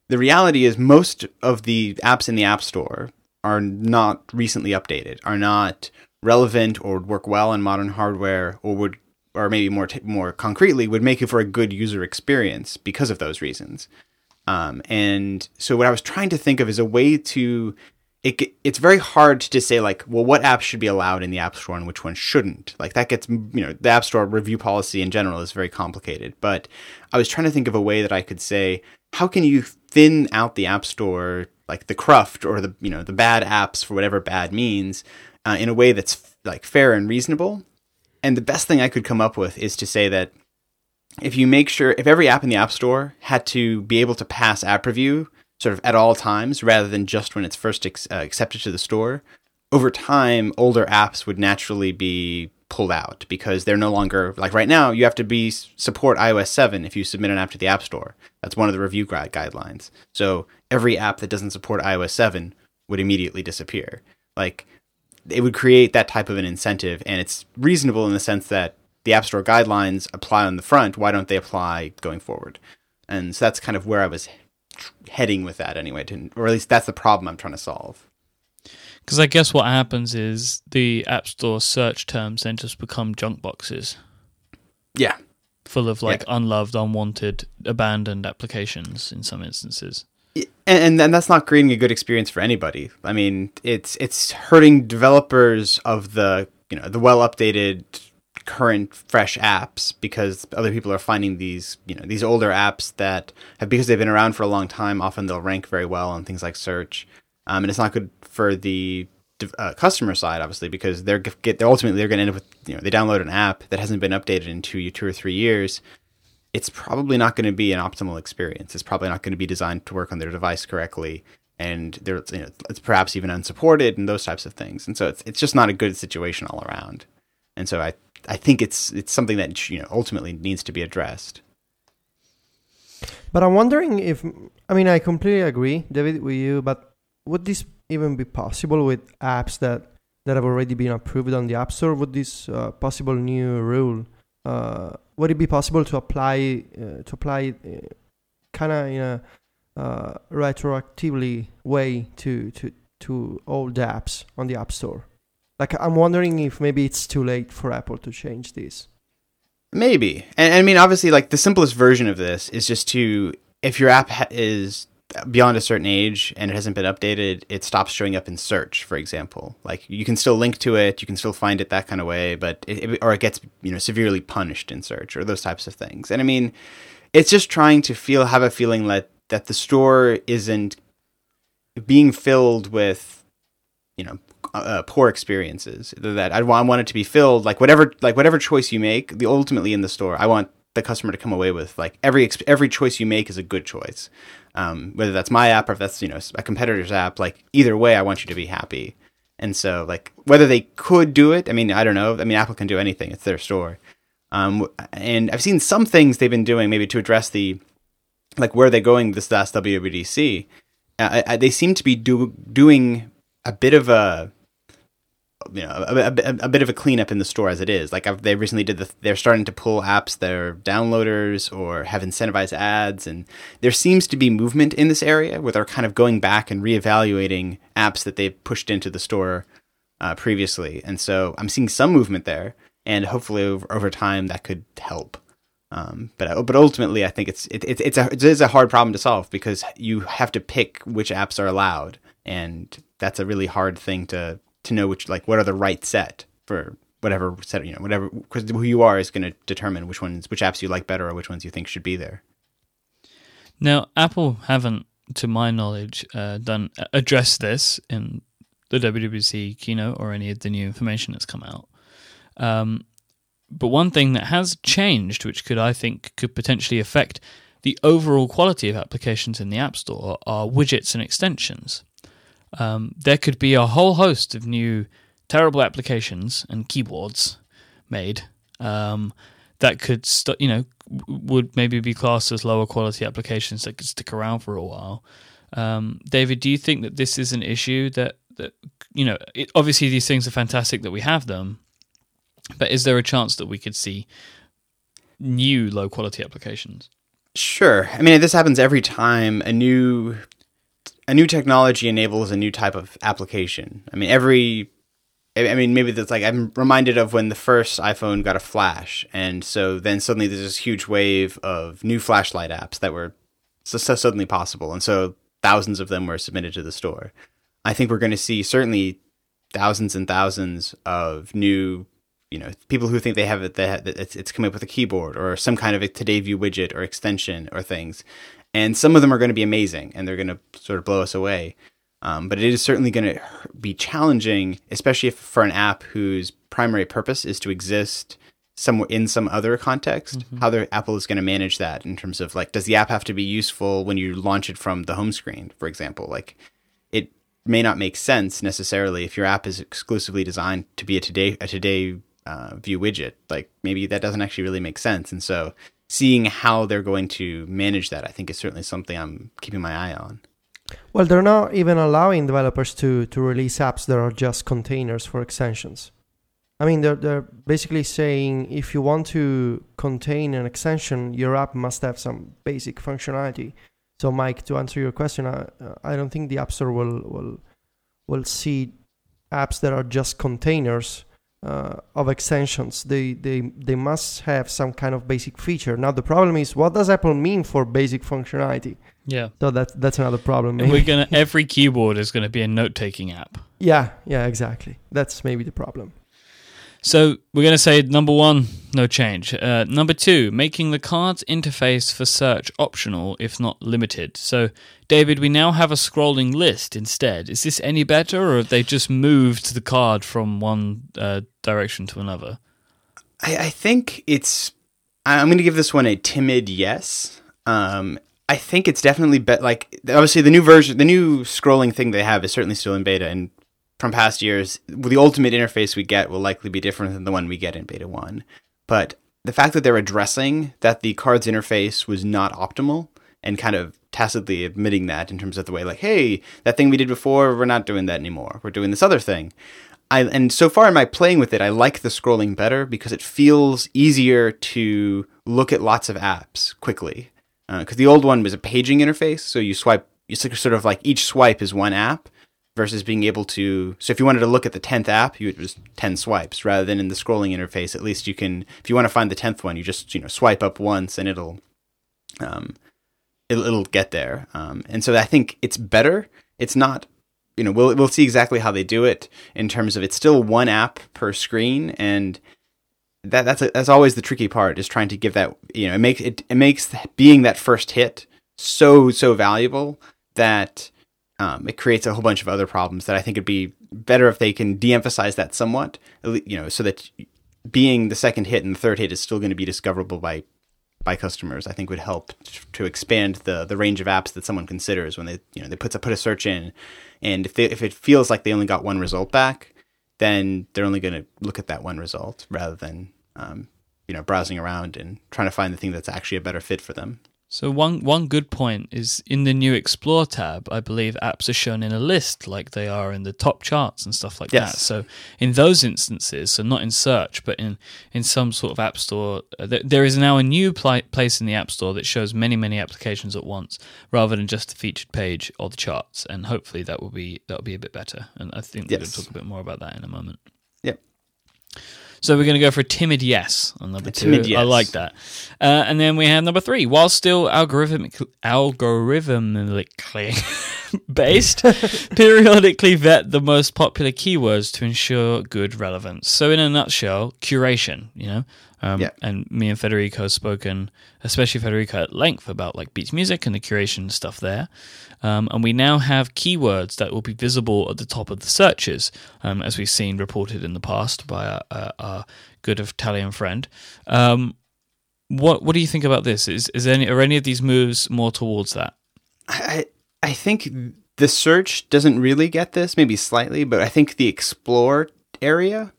the reality is most of the apps in the app store are not recently updated are not relevant or would work well on modern hardware or would or maybe more t- more concretely would make it for a good user experience because of those reasons. Um, and so what i was trying to think of is a way to it it's very hard to say like, well, what apps should be allowed in the App Store and which ones shouldn't. Like that gets you know the App Store review policy in general is very complicated. But I was trying to think of a way that I could say, how can you thin out the App Store, like the cruft or the you know the bad apps for whatever bad means, uh, in a way that's like fair and reasonable. And the best thing I could come up with is to say that if you make sure if every app in the App Store had to be able to pass app review sort of at all times rather than just when it's first ex- uh, accepted to the store, over time, older apps would naturally be pulled out because they're no longer like right now. You have to be support iOS seven if you submit an app to the App Store. That's one of the review guidelines. So every app that doesn't support iOS seven would immediately disappear. Like it would create that type of an incentive, and it's reasonable in the sense that the App Store guidelines apply on the front. Why don't they apply going forward? And so that's kind of where I was heading with that anyway, to, or at least that's the problem I'm trying to solve. Because I guess what happens is the App Store search terms then just become junk boxes. Yeah. Full of like yeah. unloved, unwanted, abandoned applications in some instances. And, and that's not creating a good experience for anybody. I mean, it's it's hurting developers of the you know the well updated current fresh apps because other people are finding these you know these older apps that have because they've been around for a long time often they'll rank very well on things like search. Um, and it's not good for the uh, customer side obviously because they're get they're ultimately they're going to end up with you know they download an app that hasn't been updated in two two or three years. It's probably not going to be an optimal experience. It's probably not going to be designed to work on their device correctly. And there you know, it's perhaps even unsupported and those types of things. And so it's it's just not a good situation all around. And so I I think it's it's something that you know ultimately needs to be addressed. But I'm wondering if I mean I completely agree, David, with you. But would this even be possible with apps that that have already been approved on the App Store? Would this uh, possible new rule uh, would it be possible to apply uh, to apply uh, kind of in a uh, retroactively way to to to old apps on the App Store? Like, I'm wondering if maybe it's too late for Apple to change this. Maybe. And, I mean, obviously, like, the simplest version of this is just to, if your app ha- is beyond a certain age and it hasn't been updated, it stops showing up in search, for example. Like, you can still link to it, you can still find it that kind of way, but, it, or it gets, you know, severely punished in search or those types of things. And I mean, it's just trying to feel, have a feeling that, that the store isn't being filled with, you know, uh, poor experiences. That I want, I want it to be filled like whatever like whatever choice you make. The ultimately in the store, I want the customer to come away with like every every choice you make is a good choice. Um, whether that's my app or if that's you know a competitor's app, like either way, I want you to be happy. And so like whether they could do it, I mean I don't know. I mean Apple can do anything; it's their store. Um, and I've seen some things they've been doing maybe to address the like where are they going this last WWDC. Uh, I, they seem to be do, doing a bit of a you know a, a, a, bit of a cleanup in the store as it is. Like I've, they recently did the, they're starting to pull apps that are downloaders or have incentivized ads, and there seems to be movement in this area where they're kind of going back and reevaluating apps that they've pushed into the store uh, previously. And so I'm seeing some movement there, and hopefully over, over time that could help. Um, but but ultimately, I think it's it, it, it's a it is a hard problem to solve because you have to pick which apps are allowed, and that's a really hard thing to to know which like what are the right set for whatever set you know whatever because who you are is going to determine which ones which apps you like better or which ones you think should be there. Now, Apple haven't, to my knowledge, uh, done address this in the WWDC keynote or any of the new information that's come out. Um, but one thing that has changed, which could I think could potentially affect the overall quality of applications in the App Store, are widgets and extensions um, there could be a whole host of new terrible applications and keyboards made um, that could, st- you know, would maybe be classed as lower quality applications that could stick around for a while. Um, David, do you think that this is an issue that that you know? It, obviously, these things are fantastic that we have them, but is there a chance that we could see new low quality applications? Sure. I mean, this happens every time a new a new technology enables a new type of application. I mean, every I mean, maybe that's like I'm reminded of when the first iPhone got a flash, and so then suddenly there's this huge wave of new flashlight apps that were so, so suddenly possible, and so thousands of them were submitted to the store. I think we're going to see certainly thousands and thousands of new, you know, people who think they have it, that it's, it's coming up with a keyboard or some kind of a Today View widget or extension or things. And some of them are going to be amazing and they're going to sort of blow us away. Um, but it is certainly going to be challenging, especially if for an app whose primary purpose is to exist somewhere in some other context. Mm-hmm. How the Apple is going to manage that in terms of like, does the app have to be useful when you launch it from the home screen, for example? Like, it may not make sense necessarily if your app is exclusively designed to be a today a today uh, view widget. Like, maybe that doesn't actually really make sense, and so seeing how they're going to manage that, I think, is certainly something I'm keeping my eye on. Well, they're not even allowing developers to, to release apps that are just containers for extensions. I mean, they're, they're basically saying if you want to contain an extension, your app must have some basic functionality. So, Myke, to answer your question, I, I don't think the App Store will, will, will see apps that are just containers uh, of extensions. They, they, they must have some kind of basic feature. Now, the problem is what does Apple mean for basic functionality? Yeah. So that's that's another problem. And we're gonna every keyboard is gonna be a note taking app. Yeah, yeah, exactly. That's maybe the problem. So we're going to say number one, no change. Uh, number two, making the cards interface for search optional, if not limited. So, David, we now have a scrolling list instead. Is this any better, or have they just moved the card from one uh, direction to another? I, I, think it's. I'm going to give this one a timid yes. Um, I think it's definitely bet like obviously the new version, the new scrolling thing they have is certainly still in beta, and from past years, the ultimate interface we get will likely be different than the one we get in beta 1. But the fact that they're addressing that the card's interface was not optimal and kind of tacitly admitting that in terms of the way, like, hey, that thing we did before, we're not doing that anymore. We're doing this other thing. I, and so far in my playing with it, I like the scrolling better because it feels easier to look at lots of apps quickly. Because uh, the old one was a paging interface, so you swipe, it's sort of like each swipe is one app versus being able to so if you wanted to look at the 10th app you would just 10 swipes rather than in the scrolling interface. At least you can if you want to find the 10th one you just you know swipe up once and it'll um it'll, it'll get there. Um and so i think it's better. It's not you know we'll we'll see exactly how they do it in terms of it's still one app per screen and that that's a, that's always the tricky part is trying to give that you know it makes it, it makes being that first hit so so valuable that um, it creates a whole bunch of other problems that I think it'd be better if they can de-emphasize that somewhat, you know, so that being the second hit and the third hit is still going to be discoverable by by customers. I think would help to expand the the range of apps that someone considers when they you know they put a, put a search in, and if they, if it feels like they only got one result back, then they're only going to look at that one result rather than um, you know browsing around and trying to find the thing that's actually a better fit for them. So one one good point is in the new Explore tab, I believe apps are shown in a list like they are in the top charts and stuff like yes. that. So in those instances, so not in search, but in in some sort of app store, uh, th- there is now a new pl- place in the app store that shows many many applications at once, rather than just the featured page or the charts. And hopefully that will be that will be a bit better. And I think yes. we're going to talk a bit more about that in a moment. Yep. So we're going to go for a timid yes on number two. Timid yes. I like that. Uh, and then we have number three. While still algorithmic, algorithmically based, periodically vet the most popular keywords to ensure good relevance. So in a nutshell, curation. You know, um, yeah. And me and Federico have spoken, especially Federico, at length about like Beats Music and the curation stuff there. Um, and we now have keywords that will be visible at the top of the searches, um, as we've seen reported in the past by our, our, our good Italian friend. Um, what what do you think about this? Is is any are any of these moves more towards that? I I think the search doesn't really get this, maybe slightly, but I think the explore area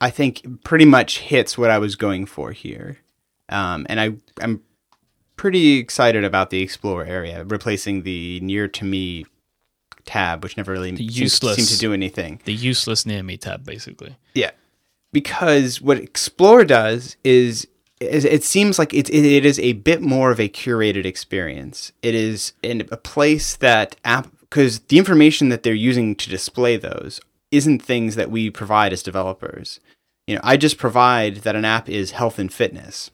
I think pretty much hits what I was going for here. Um, and I, I'm pretty excited about the Explore area, replacing the Near to Me tab, which never really useless, seemed to do anything. The useless Near Me tab, basically. Yeah. Because what Explore does is, it seems like it, it is a bit more of a curated experience. It is in a place that app because the information that they're using to display those isn't things that we provide as developers. You know, I just provide that an app is health and fitness.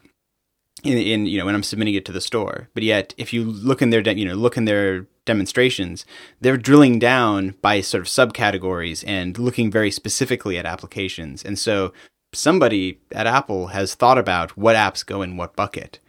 In, in you know when I'm submitting it to the store. But yet, if you look in their de- you know look in their demonstrations, they're drilling down by sort of subcategories and looking very specifically at applications. And so somebody at Apple has thought about what apps go in what bucket,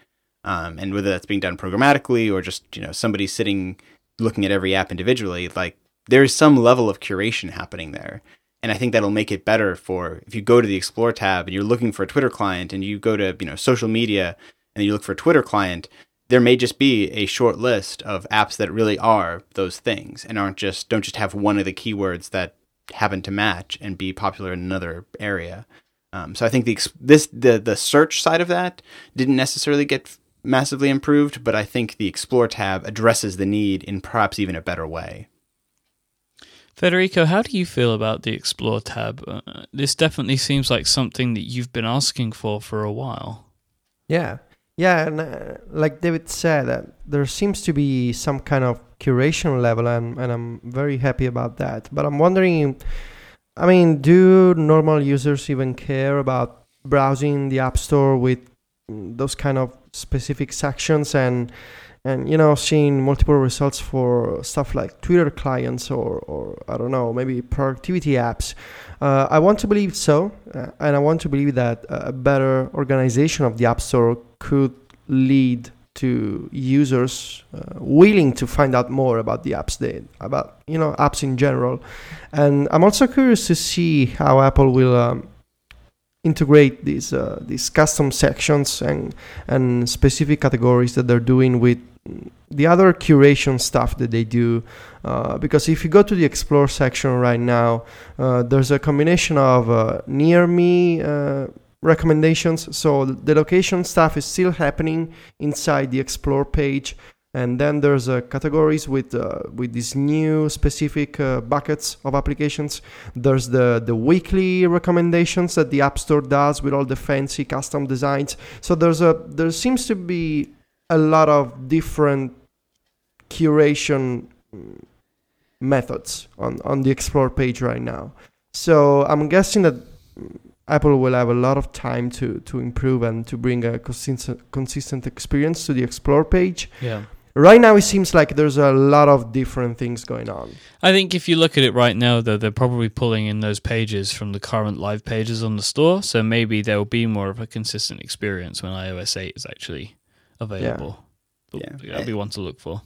um, and whether that's being done programmatically or just you know somebody sitting looking at every app individually. Like there is some level of curation happening there. And I think that'll make it better for if you go to the Explore tab and you're looking for a Twitter client and you go to, you know, social media and you look for a Twitter client, there may just be a short list of apps that really are those things and aren't just don't just have one of the keywords that happen to match and be popular in another area. Um, so I think the this the the search side of that didn't necessarily get massively improved, but I think the Explore tab addresses the need in perhaps even a better way. Federico, how do you feel about the Explore tab? Uh, this definitely seems like something that you've been asking for for a while. Yeah, yeah, and uh, like David said, uh, there seems to be some kind of curation level, and, and I'm very happy about that. But I'm wondering, I mean, do normal users even care about browsing the App Store with those kind of specific sections and and you know seeing multiple results for stuff like Twitter clients or or I don't know maybe productivity apps. Uh, I want to believe so, uh, and I want to believe that a better organization of the App Store could lead to users uh, willing to find out more about the apps they about you know apps in general. And i'm also curious to see how apple will um, integrate these uh, these custom sections and and specific categories that they're doing with the other curation stuff that they do. Uh, because if you go to the explore section right now uh, there's a combination of uh, near me uh, recommendations. So the location stuff is still happening inside the explore page. And then there's uh, categories with uh, with these new specific uh, buckets of applications. There's the the weekly recommendations that the app store does with all the fancy custom designs. So there's a there seems to be a lot of different curation methods on on the explore page right now. So i'm guessing that apple will have a lot of time to to improve and to bring a consistent consistent experience to the explore page yeah Right now, it seems like there's a lot of different things going on. I think if you look at it right now, though, they're probably pulling in those pages from the current live pages on the store. So maybe there will be more of a consistent experience when iOS 8 is actually available. Yeah, yeah. that'll be one to look for.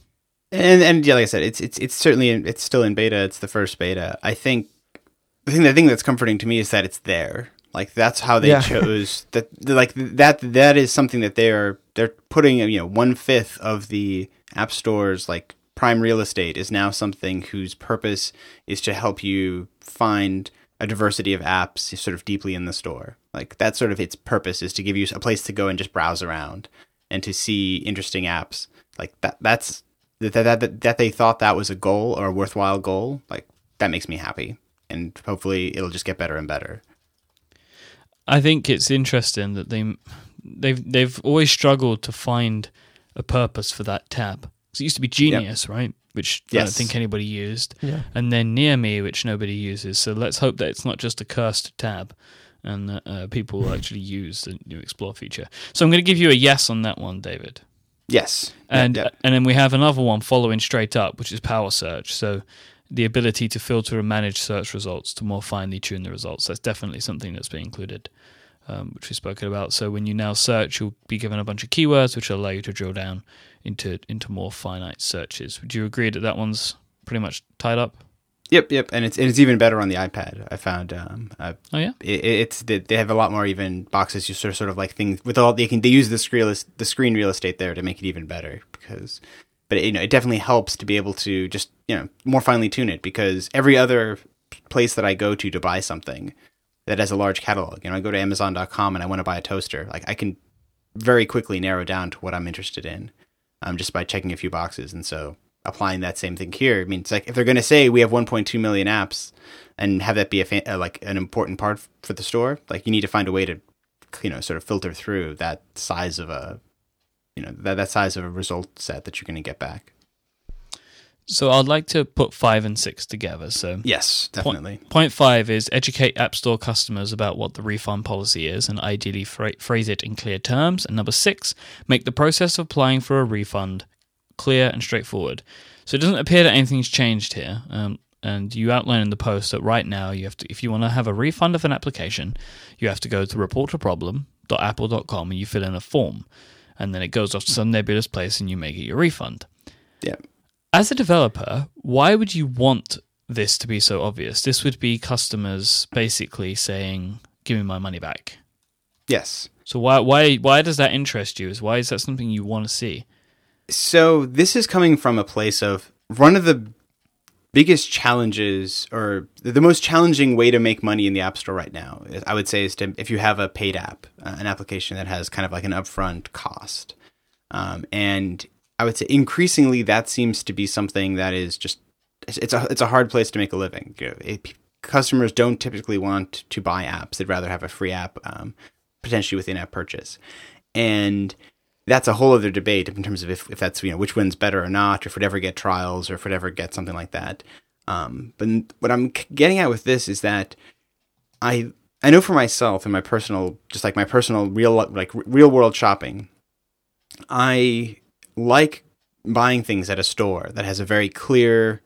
And and yeah, like I said, it's it's it's certainly in, it's still in beta. It's the first beta. I think the thing the thing that's comforting to me is that it's there. Like that's how they Yeah. chose that. Like that that is something that they are they're putting. You know, one fifth of the app stores like prime real estate is now something whose purpose is to help you find a diversity of apps sort of deeply in the store. Like that's sort of its purpose is to give you a place to go and just browse around and to see interesting apps. Like that that's that that that, that they thought that was a goal or a worthwhile goal. Like that makes me happy. And hopefully it'll just get better and better. I think it's interesting that they they've they've always struggled to find a purpose for that tab. 'Cause it used to be Genius, right? Which I don't think anybody used, Yeah. and then Near Me, which nobody uses. So let's hope that it's not just a cursed tab, and that uh, people will actually use the new Explore feature. So I'm going to give you a yes on that one, David. Yes. And Yeah, yeah. and then we have another one following straight up, which is Power Search. So the ability to filter and manage search results to more finely tune the results. That's definitely something that's been included, um, which we've spoken about. So when you now search, you'll be given a bunch of keywords, which will allow you to drill down into into more finite searches. Would you agree that that one's pretty much tied up? Yep, yep, and it's and it's even better on the iPad. I found um, uh, Oh yeah, it, it's they they have a lot more even boxes. You sort of sort of like things with all they can they use the screen the screen real estate there to make it even better because, but it, you know it definitely helps to be able to just you know more finely tune it because every other place that I go to to buy something that has a large catalog, you know, I go to Amazon.com and I want to buy a toaster, like I can very quickly narrow down to what I'm interested in, um, just by checking a few boxes, and so applying that same thing here. I mean, it's like if they're going to say we have 1.2 million apps and have that be a uh, like an important part for the store, like you need to find a way to, you know, sort of filter through that size of a, you know, that that size of a result set that you're going to get back. So I'd like to put five and six together. So Yes, definitely. Point five is educate App Store customers about what the refund policy is and ideally phra- phrase it in clear terms. And number six, make the process of applying for a refund clear and straightforward. So it doesn't appear that anything's changed here. Um, and you outline in the post that right now you have to, if you want to have a refund of an application, you have to go to reportaproblem.apple.com and you fill in a form, and then it goes off to some nebulous place and you make it your refund. Yeah. As a developer, why would you want this to be so obvious? This would be customers basically saying, "Give me my money back." Yes. So why why why does that interest you? Is why is that something you want to see? So this is coming from a place of one of the biggest challenges or the most challenging way to make money in the app store right now i would say is to if you have a paid app uh, an application that has kind of like an upfront cost. Um, and i would say increasingly that seems to be something that is just it's a it's a hard place to make a living. You know, it, customers don't typically want to buy apps. They'd rather have a free app um, potentially with in-app purchase. And that's a whole other debate in terms of if, if that's you know which one's better or not, or if it ever get trials, or if it ever get something like that. Um, but what I'm getting at with this is that I I know for myself and my personal just like my personal real like real world shopping, I like buying things at a store that has a very clear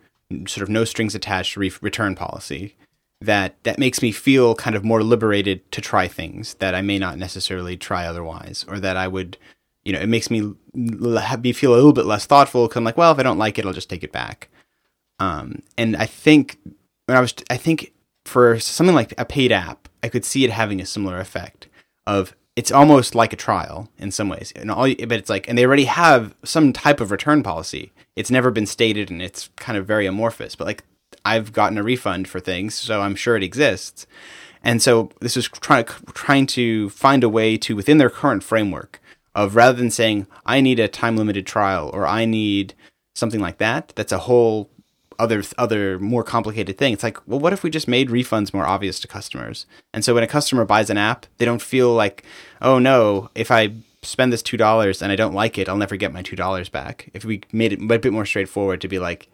sort of no strings attached re- return policy that that makes me feel kind of more liberated to try things that I may not necessarily try otherwise or that I would you know, it makes me be feel a little bit less thoughtful. Cause I'm like, well, if I don't like it, I'll just take it back. Um, and I think when I was, I think for something like a paid app, I could see it having a similar effect of it's almost like a trial in some ways. And all, but it's like, and they already have some type of return policy. It's never been stated, and it's kind of very amorphous. But like, I've gotten a refund for things, so I'm sure it exists. And so this is trying trying to find a way to within their current framework of rather than saying I need a time limited trial or I need something like that. That's a whole other other more complicated thing. It's like, well, what if we just made refunds more obvious to customers? And so when a customer buys an app, they don't feel like, oh no, if I spend this two dollars and I don't like it, I'll never get my two dollars back. If we made it a bit more straightforward to be like,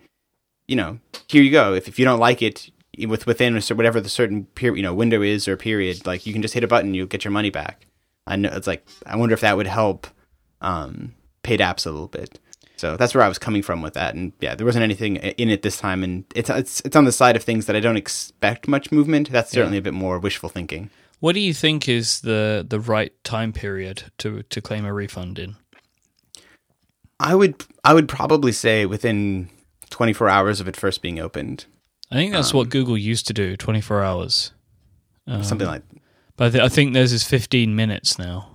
you know, here you go. If if you don't like it, with within whatever the certain period, you know, window is or period, like you can just hit a button, you'll get your money back. I know it's like I wonder if that would help um, paid apps a little bit. So that's where I was coming from with that, and yeah, there wasn't anything in it this time, and it's it's it's on the side of things that I don't expect much movement. That's certainly yeah. a bit more wishful thinking. What do you think is the the right time period to to claim a refund in? I would I would probably say within 24 hours of it first being opened. I think that's um, what Google used to do, 24 hours. Um, something like but I, th- I think theirs is 15 minutes now.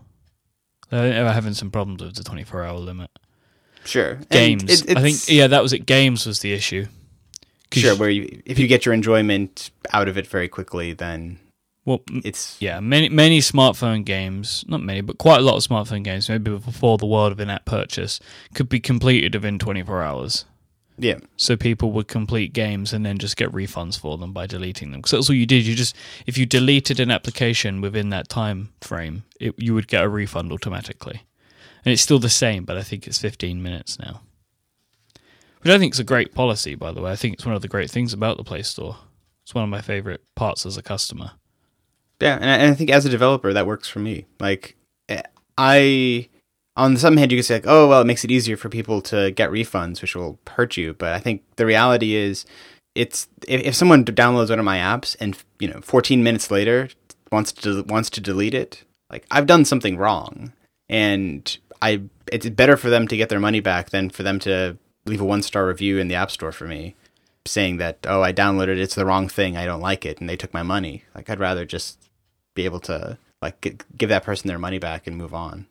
They're having some problems with the 24 hour limit. Sure. Games. It, I think, yeah, that was it. Games was the issue. Sure, where you, if you get your enjoyment out of it very quickly, then well, it's yeah, many many smartphone games, not many, but quite a lot of smartphone games, maybe before the world of in-app purchase, could be completed within 24 hours. Yeah. So people would complete games and then just get refunds for them by deleting them. Because that's all you did. You just if you deleted an application within that time frame, it, you would get a refund automatically. And it's still the same, but I think it's 15 minutes now. Which I think is a great policy, by the way. I think it's one of the great things about the Play Store. It's one of my favorite parts as a customer. Yeah, and I, think as a developer, that works for me. Like, eh, I on the some hand, you could say like, oh well, it makes it easier for people to get refunds, which will hurt you. But I think the reality is, it's if, if someone downloads one of my apps and you know 14 minutes later wants to wants to delete it, like I've done something wrong, and I it's better for them to get their money back than for them to leave a one star review in the app store for me saying that oh I downloaded it, it's the wrong thing, I don't like it, and they took my money. Like I'd rather just be able to like give that person their money back and move on.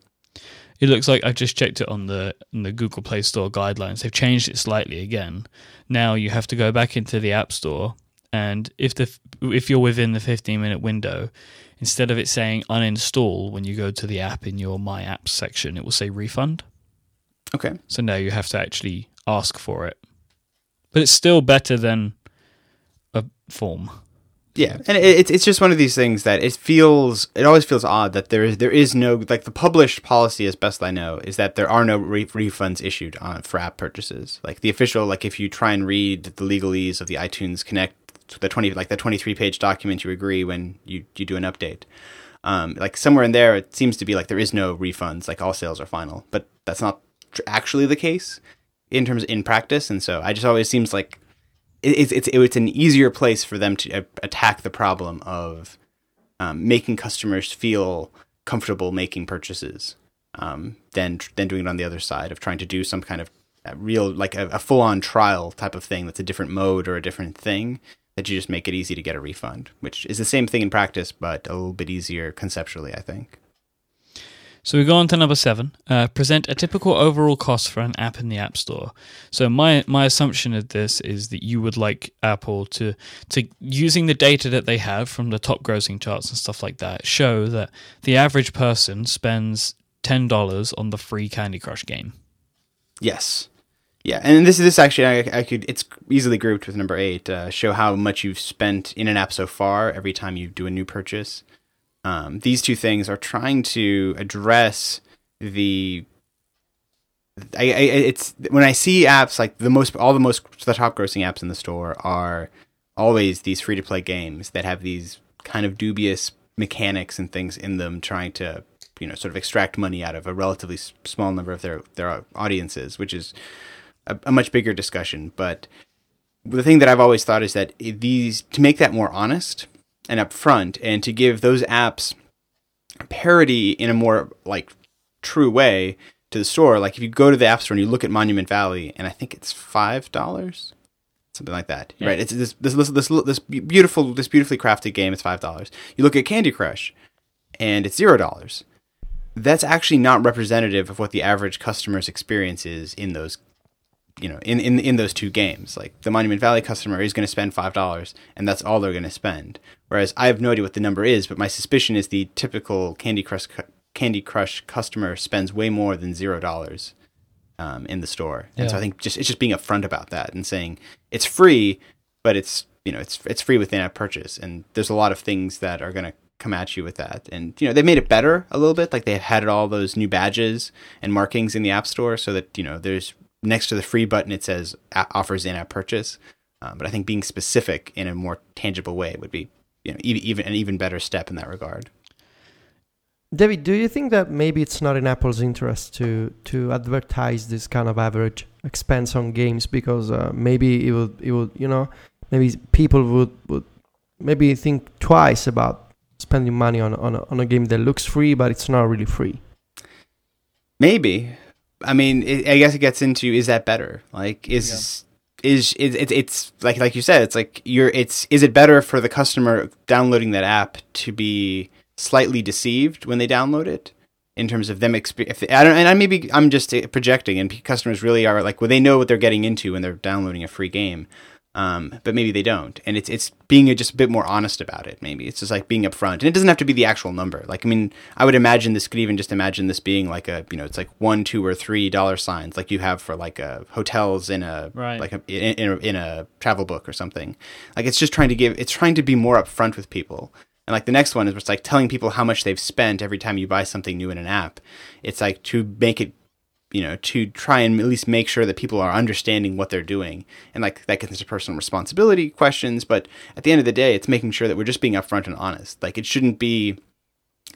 It looks like I've just checked it on the on the Google Play Store guidelines. They've changed it slightly again. Now you have to go back into the App Store, and if the if you're within the 15 minute window, instead of it saying uninstall when you go to the app in your My Apps section, it will say refund. Okay. So now you have to actually ask for it, but it's still better than a form. Yeah, and it, it's it's just one of these things that it feels it always feels odd that there is there is no like the published policy as best I know is that there are no re- refunds issued on for app purchases. Like the official like if you try and read the legalese of the iTunes Connect the twenty like the twenty three page document you agree when you you do an update. Um, like somewhere in there, it seems to be like there is no refunds, like all sales are final, but that's not tr- actually the case in terms in practice. And so I just always seems like it's it's it's an easier place for them to attack the problem of um, making customers feel comfortable making purchases um, than than doing it on the other side of trying to do some kind of real like a, a full on trial type of thing that's a different mode or a different thing that you just make it easy to get a refund, which is the same thing in practice but a little bit easier conceptually, I think. So we go on to number seven. Uh, present a typical overall cost for an app in the App Store. So my my assumption of this is that you would like Apple to to using the data that they have from the top grossing charts and stuff like that, show that the average person spends ten dollars on the free Candy Crush game. Yes. Yeah, and this is this actually I, I could it's easily grouped with number eight. Uh, show how much you've spent in an app so far every time you do a new purchase um, these two things are trying to address the I, I, it's when I see apps like the most all the most the top grossing apps in the store are always these free to play games that have these kind of dubious mechanics and things in them trying to you know sort of extract money out of a relatively small number of their their audiences which is a, a much bigger discussion. But the thing that I've always thought is that these to make that more honest and upfront, and to give those apps parity in a more like true way to the store. Like if you go to the app store and you look at Monument Valley, and I think it's five dollars, something like that. Yeah. Right? It's this this this this, this beautiful this beautifully crafted game. It's five dollars. You look at Candy Crush, and it's zero dollars. That's actually not representative of what the average customer's experience is in those you know in, in in those two games. Like the monument valley customer is going to spend five dollars and that's all they're going to spend. Whereas i have no idea what the number is but my suspicion is the typical candy crush candy crush customer spends way more than zero dollars um, in the store. And yeah. so i think just it's just being upfront about that and saying it's free but it's you know it's it's free within a purchase. And there's a lot of things that are going to come at you with that. And you know they made it better a little bit. Like they had all those new badges and markings in the app store so that you know there's next to the free button it says offers in-app purchase. Um, but I think being specific in a more tangible way would be you know even, even an even better step in that regard. David, do you think that maybe it's not in Apple's interest to to advertise this kind of average expense on games because uh, maybe it would it would you know maybe people would would maybe think twice about spending money on on a, on a game that looks free but it's not really free. Maybe, I mean, it, I guess it gets into is that better? Like, is yeah. is it, it, it's like like you said, it's like you're it's is it better for the customer downloading that app to be slightly deceived when they download it in terms of them experience? I don't, and I maybe I'm just projecting, and customers really are like, well, they know what they're getting into when they're downloading a free game. Um, but maybe they don't, and it's it's being just a bit more honest about it. Maybe it's just like being upfront, and it doesn't have to be the actual number. Like I mean, I would imagine this could even just imagine this being like a you know it's like one, two, or three dollar signs like you have for like a hotels in a right. like a in, in, a in a travel book or something. Like it's just trying to give it's trying to be more upfront with people. And like the next one is it's like telling people how much they've spent every time you buy something new in an app. It's like to make it you know, to try and at least make sure that people are understanding what they're doing. And like that gets into personal responsibility questions, but at the end of the day, it's making sure that we're just being upfront and honest. Like it shouldn't be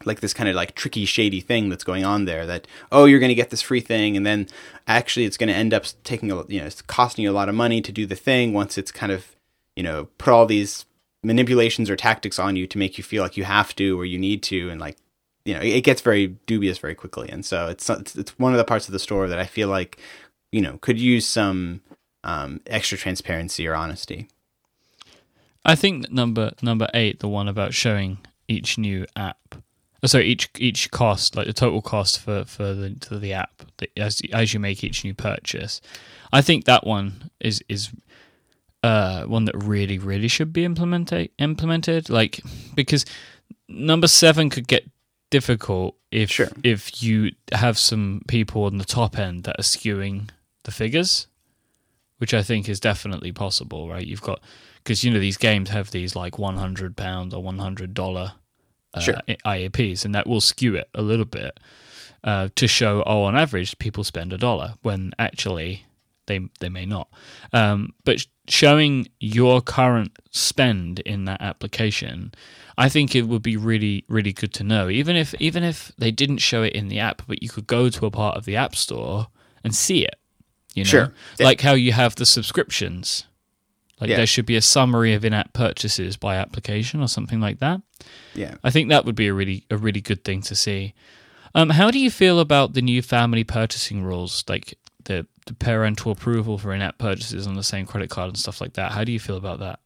like this kind of like tricky, shady thing that's going on there that, oh, you're going to get this free thing. And then actually it's going to end up taking, a, you know, it's costing you a lot of money to do the thing once it's kind of, you know, put all these manipulations or tactics on you to make you feel like you have to or you need to. And like you know it gets very dubious very quickly. And so it's it's one of the parts of the store that i feel like you know could use some um, extra transparency or honesty. I think number number eight the one about showing each new app uh, so each each cost like the total cost for for the the app as as you make each new purchase i think that one is is uh one that really really should be implemented implemented. Like because number seven could get difficult if sure. if you have some people on the top end that are skewing the figures, which I think is definitely possible, right? You've got because you know these games have these like one hundred pound or one hundred dollar uh, Sure. IAPs, and that will skew it a little bit uh, to show oh on average people spend a dollar when actually they they may not. Um, but showing your current spend in that application, I think it would be really really good to know. Even if even if they didn't show it in the app, but you could go to a part of the app store and see it. You know, Sure. Like how you have the subscriptions. Like Yeah. there should be a summary of in-app purchases by application or something like that. Yeah. I think that would be a really a really good thing to see. Um, how do you feel about the new family purchasing rules, like the, the parental approval for in-app purchases on the same credit card and stuff like that? How do you feel about that?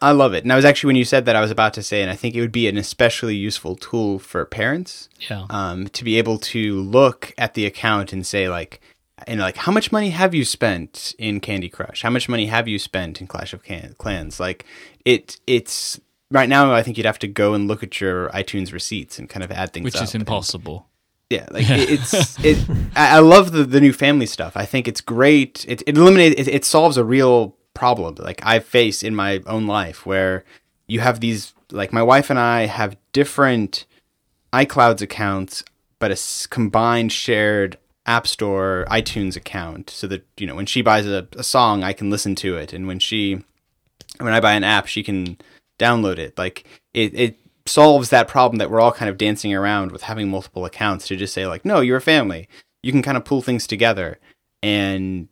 I love it. And I was actually when you said that I was about to say, and I think it would be an especially useful tool for parents Yeah, um, to be able to look at the account and say like, and like, how much money have you spent in Candy Crush? How much money have you spent in Clash of Can- Clans? Like, it it's right now. I think you'd have to go and look at your iTunes receipts and kind of add things, which up. is impossible. Yeah, like it, it's it. I I love the the new family stuff. I think it's great. It it eliminates. It, it solves a real problem like I face in my own life where you have these like my wife and I have different iClouds accounts, but a combined shared App Store iTunes account, so that you know when she buys a, a song, I can listen to it, and when she when I buy an app, she can download it. Like it, it solves that problem that we're all kind of dancing around with having multiple accounts to just say like, no, you're a family. You can kind of pull things together, and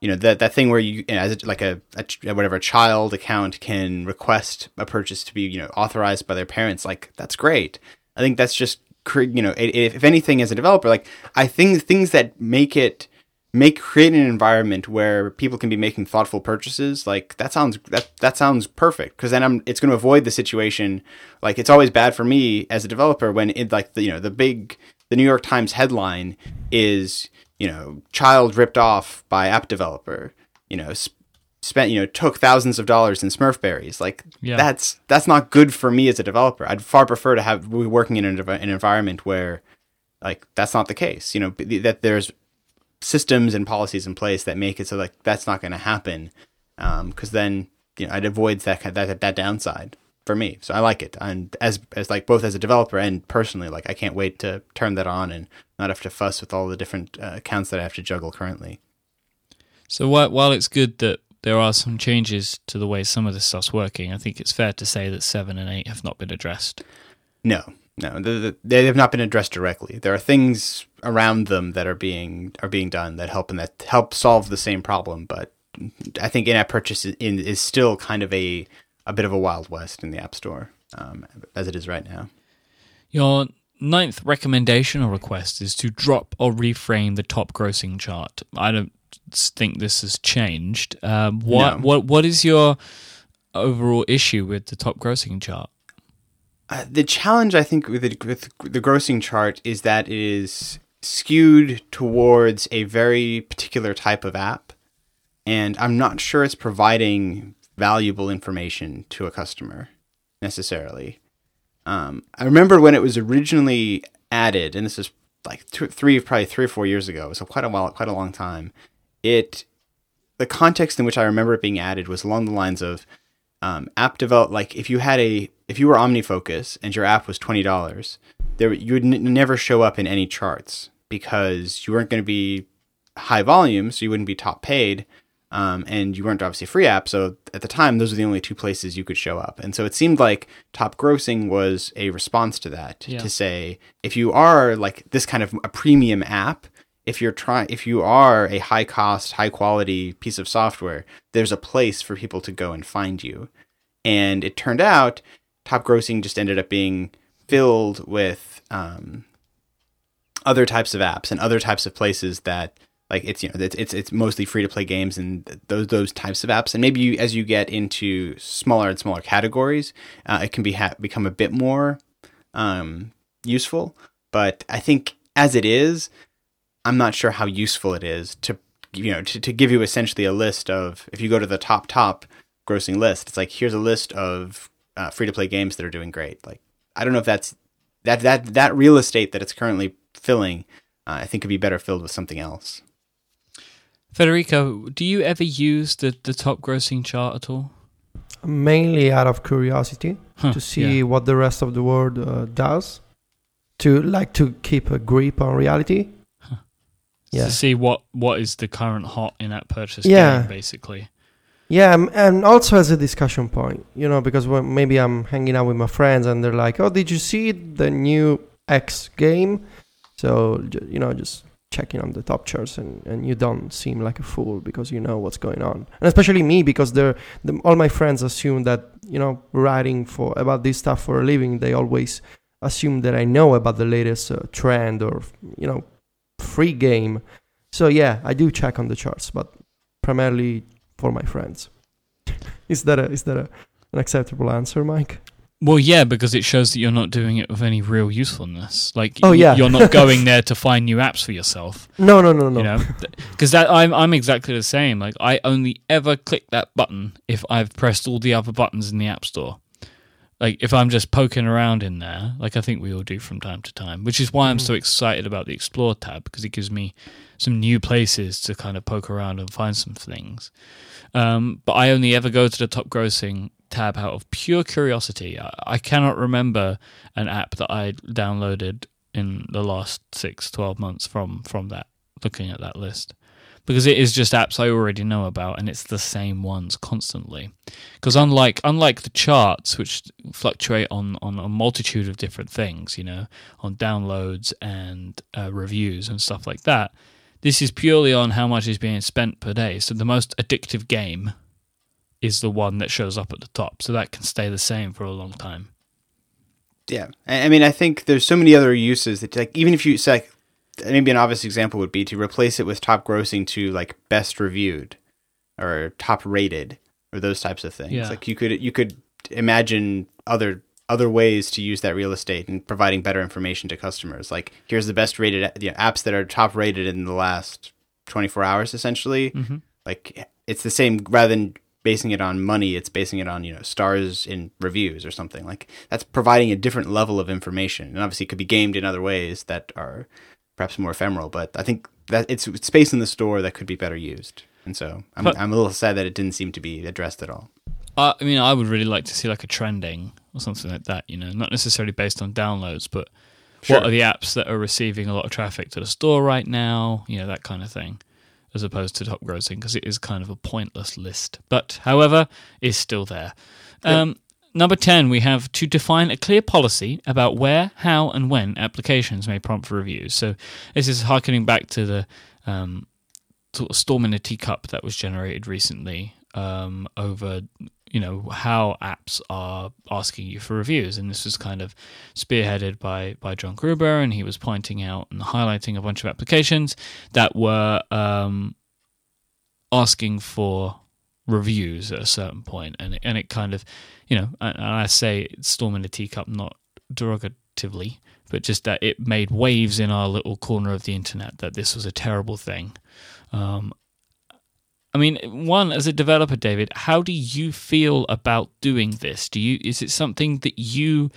you know that that thing where you know as a, like a, a whatever a child account can request a purchase to be you know authorized by their parents. Like that's great. I think that's just you know if, if anything as a developer, like I think things that make it make create an environment where people can be making thoughtful purchases like that sounds that that sounds perfect. Because then I'm it's going to avoid the situation like it's always bad for me as a developer when it like the, you know the big the New York Times headline is you know child ripped off by app developer you know sp- spent you know took thousands of dollars in Smurfberries like Yeah. that's that's not good for me as a developer. I'd far prefer to have be working in an, an environment where like that's not the case you know that there's systems and policies in place that make it so like that's not going to happen because then you know it avoids that that that downside for me. So i like it. And as as like both as a developer and personally like i can't wait to turn that on and not have to fuss with all the different uh, accounts that i have to juggle currently. So while, while it's good that there are some changes to the way some of this stuff's working, I think it's fair to say that seven and eight have not been addressed. no no the, the, they have not been addressed directly there are things around them that are being are being done that help and that help solve the same problem but i think in-app purchase is, in, is still kind of a a bit of a wild west in the app store um, as it is right now Your ninth recommendation or request is to drop or reframe the top grossing chart. I don't think this has changed. Um, what No. what what is your overall issue with the top grossing chart? Uh, the challenge I think with the, with the grossing chart is that it is skewed towards a very particular type of app, and I'm not sure it's providing valuable information to a customer necessarily. Um, I remember when it was originally added, and this is like two, three, probably three or four years ago, so quite a while, quite a long time. It, the context in which I remember it being added was along the lines of um, app develop like if you had a if you were OmniFocus and your app was twenty dollars, there you would n- never show up in any charts because you weren't going to be high volume, so you wouldn't be top paid, um, and you weren't obviously a free app. So at the time, those were the only two places you could show up, and so it seemed like top grossing was a response to that Yeah. to say if you are like this kind of a premium app. If you're trying, if you are a high cost, high quality piece of software, there's a place for people to go and find you. And it turned out top grossing just ended up being filled with um, other types of apps and other types of places that like it's you know it's it's, it's mostly free to play games and those those types of apps and maybe you, as you get into smaller and smaller categories uh, it can be ha- become a bit more um, useful but I think as it is I'm not sure how useful it is to you know to, to give you essentially a list of if you go to the top top grossing list it's like here's a list of uh, free to play games that are doing great like I don't know if that's that that that real estate that it's currently filling uh, I think could be better filled with something else Federico, do you ever use the, the top grossing chart at all? mainly out of curiosity Huh, to see yeah. what the rest of the world uh, does, to like to keep a grip on reality. Yeah. to see what what is the current hot in-app purchase Yeah. game, basically. Yeah, and also as a discussion point, you know, because when maybe I'm hanging out with my friends and they're like, "Oh, did you see the new X game?" So you know, just checking on the top charts, and, and you don't seem like a fool because you know what's going on, and especially me because they're the, all my friends assume that you know writing for about this stuff for a living. They always assume that I know about the latest uh, trend or you know free game. So yeah, I do check on the charts, but primarily for my friends. is that a is that a, an acceptable answer, Myke? Well, yeah, because it shows that you're not doing it with any real usefulness. Like, Oh, yeah. you're not going there to find new apps for yourself. No, no, no, no. You know, because that I'm I'm exactly the same. Like, I only ever click that button if I've pressed all the other buttons in the app store. Like, if I'm just poking around in there, like I think we all do from time to time, which is why I'm so excited about the Explore tab because it gives me some new places to kind of poke around and find some things. Um, but I only ever go to the top grossing tab out of pure curiosity. I, I cannot remember an app that I downloaded in the last six, 12 months from, from that, looking at that list. Because it is just apps I already know about and it's the same ones constantly. Because unlike unlike the charts, which fluctuate on, on a multitude of different things, you know, on downloads and uh, reviews and stuff like that, this is purely on how much is being spent per day. So the most addictive game is the one that shows up at the top. So that can stay the same for a long time. Yeah, I mean, I think there's so many other uses that, like, even if you say, like, maybe an obvious example would be to replace it with top grossing to like best reviewed or top rated or those types of things. Yeah. Like you could you could imagine other other ways to use that real estate and providing better information to customers. Like here's the best rated you know, apps that are top rated in the last 24 hours, essentially. Mm-hmm. Like it's the same rather than basing it on money it's basing it on you know stars in reviews or something like that's providing a different level of information and obviously it could be gamed in other ways that are perhaps more ephemeral but i think that it's space in the store that could be better used and so i'm, But- I'm a little sad that it didn't seem to be addressed at all Uh, I mean, I would really like to see like a trending or something like that. You know, not necessarily based on downloads, but Sure. what are the apps that are receiving a lot of traffic to the store right now? You know, that kind of thing, as opposed to top grossing because it is kind of a pointless list. But however, is still there. Um, number ten, we have to define a clear policy about where, how, and when applications may prompt for reviews. So this is harkening back to the um, sort of storm in a teacup that was generated recently um, over you know how apps are asking you for reviews and this was kind of spearheaded by by John Gruber and he was pointing out and highlighting a bunch of applications that were um, asking for reviews at a certain point and it, and it kind of you know and I say storm in a teacup not derogatively but just that it made waves in our little corner of the internet that this was a terrible thing um, I mean, one as a developer, David, how do you feel about doing this? Do you is it something that you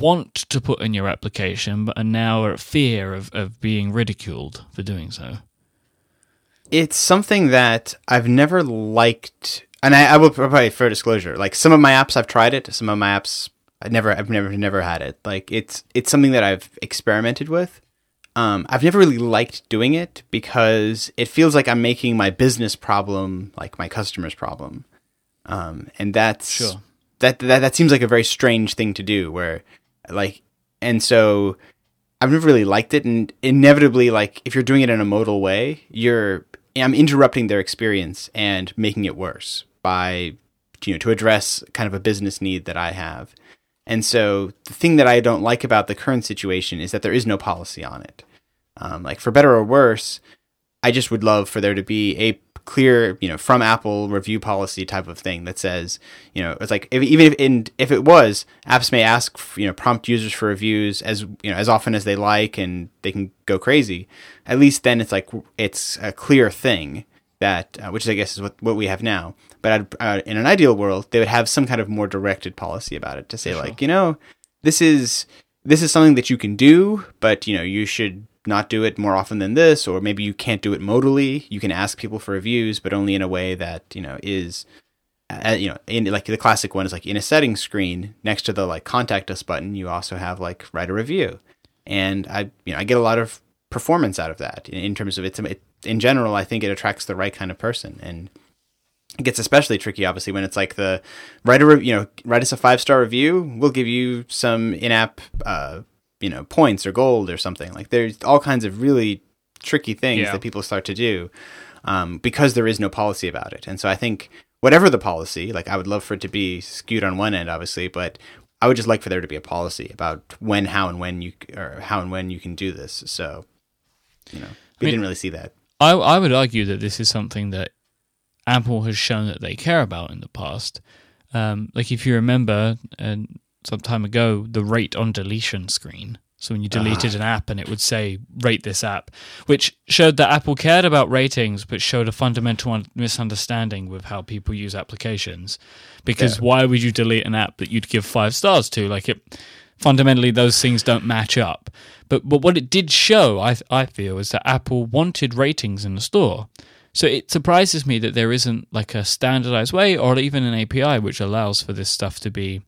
want to put in your application, but are now at fear of, of being ridiculed for doing so? It's something that I've never liked, and I, I will provide fair disclosure. Like some of my apps, I've tried it. Some of my apps, I never, I've never, never had it. Like it's, it's something that I've experimented with. Um, I've never really liked doing it because it feels like I'm making my business problem like my customer's problem, um, and that's Sure. that, that that seems like a very strange thing to do. Where, like, and so I've never really liked it, and inevitably, like if you're doing it in a modal way, you're I'm interrupting their experience and making it worse by you know to address kind of a business need that I have. And so the thing that I don't like about the current situation is that there is no policy on it. Um, like for better or worse, I just would love for there to be a clear, you know, from Apple review policy type of thing that says, you know, it's like if, even if in, if it was, apps may ask, you know, prompt users for reviews as you know as often as they like, and they can go crazy. At least then it's like it's a clear thing that, uh, which I guess is what what we have now. But uh, in an ideal world, they would have some kind of more directed policy about it to say like, you know, this is this is something that you can do, but you know, you should not do it more often than this, or maybe you can't do it modally. You can ask people for reviews, but only in a way that you know is uh, you know, in like the classic one is like in a settings screen next to the like contact us button, you also have like write a review, and I you know I get a lot of performance out of that in, in terms of it's it, in general. I think it attracts the right kind of person, and it gets especially tricky obviously when it's like the write a re- you know write us a five star review, we'll give you some in app uh, you know points or gold or something. Like there's all kinds of really tricky things Yeah. that people start to do um, because there is no policy about it, and so I think whatever the policy, like I would love for it to be skewed on one end, obviously, but I would just like for there to be a policy about when, how, and when you or how and when you can do this. So, you know, we mean- didn't really see that. I, I would argue that this is something that Apple has shown that they care about in the past. Um, like if you remember, uh, some time ago, the rate on deletion screen. So when you ah. deleted an app and it would say rate this app, which showed that Apple cared about ratings, but showed a fundamental un- misunderstanding with how people use applications. Because Yeah. why would you delete an app that you'd give five stars to? Like it, fundamentally, those things don't match up. But but what it did show, I I feel, is that Apple wanted ratings in the store. So it surprises me that there isn't like a standardized way or even an API which allows for this stuff to be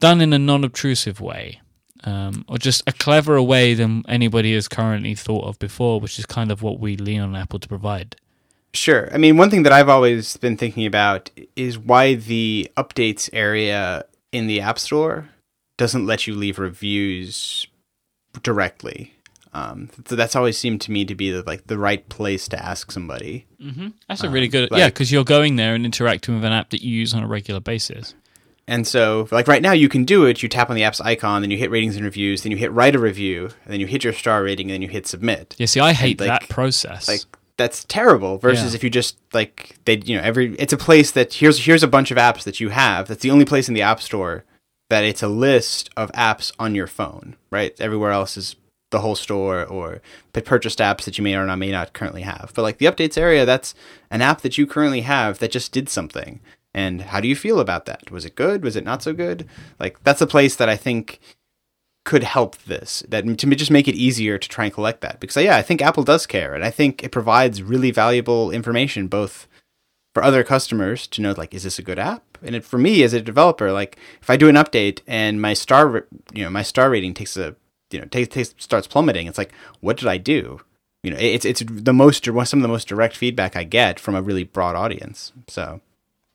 done in a non-obtrusive way. Um, or just a cleverer way than anybody has currently thought of before, which is kind of what we lean on Apple to provide. Sure. I mean, one thing that I've always been thinking about is why the updates area in the App Store doesn't let you leave reviews directly. Um, so that's always seemed to me to be the, like the right place to ask somebody. Mm-hmm. That's a really good, like- yeah, because you're going there and interacting with an app that you use on a regular basis. And so, like right now, you can do it. You tap on the app's icon, then you hit ratings and reviews, then you hit write a review, and then you hit your star rating, and then you hit submit. Yeah, see, I hate like- that process. Like that's terrible. Versus Yeah. if you just like they, you know, every it's a place that here's here's a bunch of apps that you have. That's the only place in the app store that it's a list of apps on your phone. Right, everywhere else is the whole store or the purchased apps that you may or not may not currently have. But like the updates area, that's an app that you currently have that just did something. And how do you feel about that? Was it good? Was it not so good? Like that's a place that I think could help this that to just make it easier to try and collect that because yeah i think apple does care and i think it provides really valuable information both for other customers to know like is this a good app and it, for me as a developer like if i do an update and my star you know my star rating takes a you know takes, takes starts plummeting it's like what did i do you know it's it's the most some of the most direct feedback i get from a really broad audience so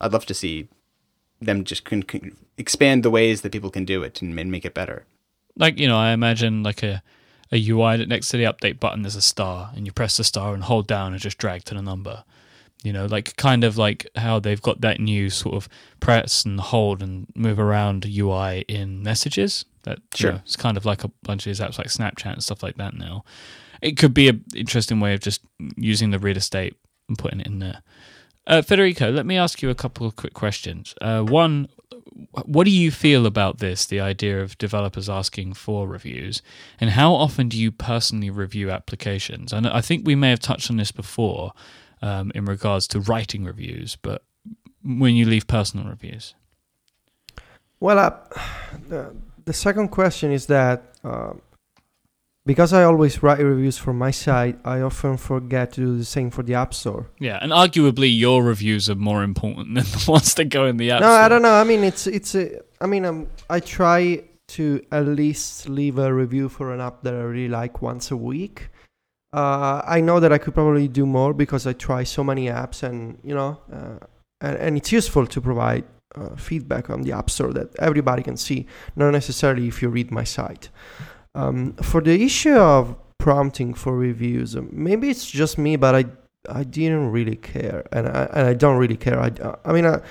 i'd love to see them just con- con- expand the ways that people can do it and, and make it better like you know, I imagine like a a UI that next to the update button there's a star, and you press the star and hold down and just drag to the number. You know, like kind of like how they've got that new sort of press and hold and move around UI in messages. That you Sure. know, it's kind of like a bunch of these apps like Snapchat and stuff like that now. It could be an interesting way of just using the real estate and putting it in there. Uh, Federico, let me ask you a couple of quick questions. Uh, one, what do you feel about this, the idea of developers asking for reviews? And how often do you personally review applications? And I think we may have touched on this before um, in regards to writing reviews, but when you leave personal reviews. Well, uh, the, the second question is that uh, because I always write reviews for my site, I often forget to do the same for the App Store. Yeah, and arguably your reviews are more important than the ones that go in the app no, store. No, I don't know. I mean, it's it's a. I mean, um, I try to at least leave a review for an app that I really like once a week. Uh, I know that I could probably do more because I try so many apps, and you know, uh, and, and it's useful to provide uh, feedback on the App Store that everybody can see, not necessarily if you read my site. Um, for the issue of prompting for reviews, um, maybe it's just me, but I I didn't really care, and I and I don't really care. I I mean. I,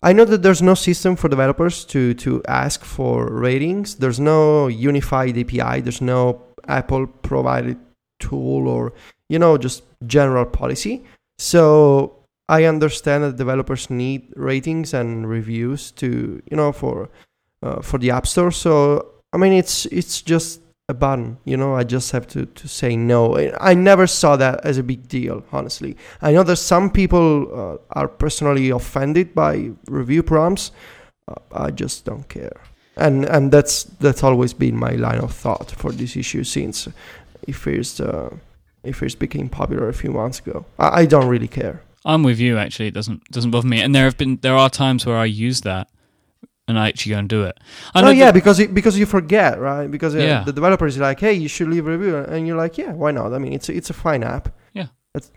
I know that there's no system for developers to, to ask for ratings. There's no unified API. There's no Apple provided tool or, you know, just general policy. So I understand that developers need ratings and reviews to, you know, for uh, for the App Store. So I mean, it's it's just a button. You know, I just have to, to say no. I never saw that as a big deal, honestly. I know that some people uh, are personally offended by review prompts. Uh, I just don't care, and and that's that's always been my line of thought for this issue since it first uh, it first became popular a few months ago. I, I don't really care. I'm with you. Actually, it doesn't doesn't bother me. And there have been there are times where I use that, and I actually go and do it. I Oh know yeah, that- because it, because you forget, right? Because uh, Yeah. the developer is like, "Hey, you should leave a review," and you're like, "Yeah, why not?" I mean, it's a, it's a fine app. Yeah. It's,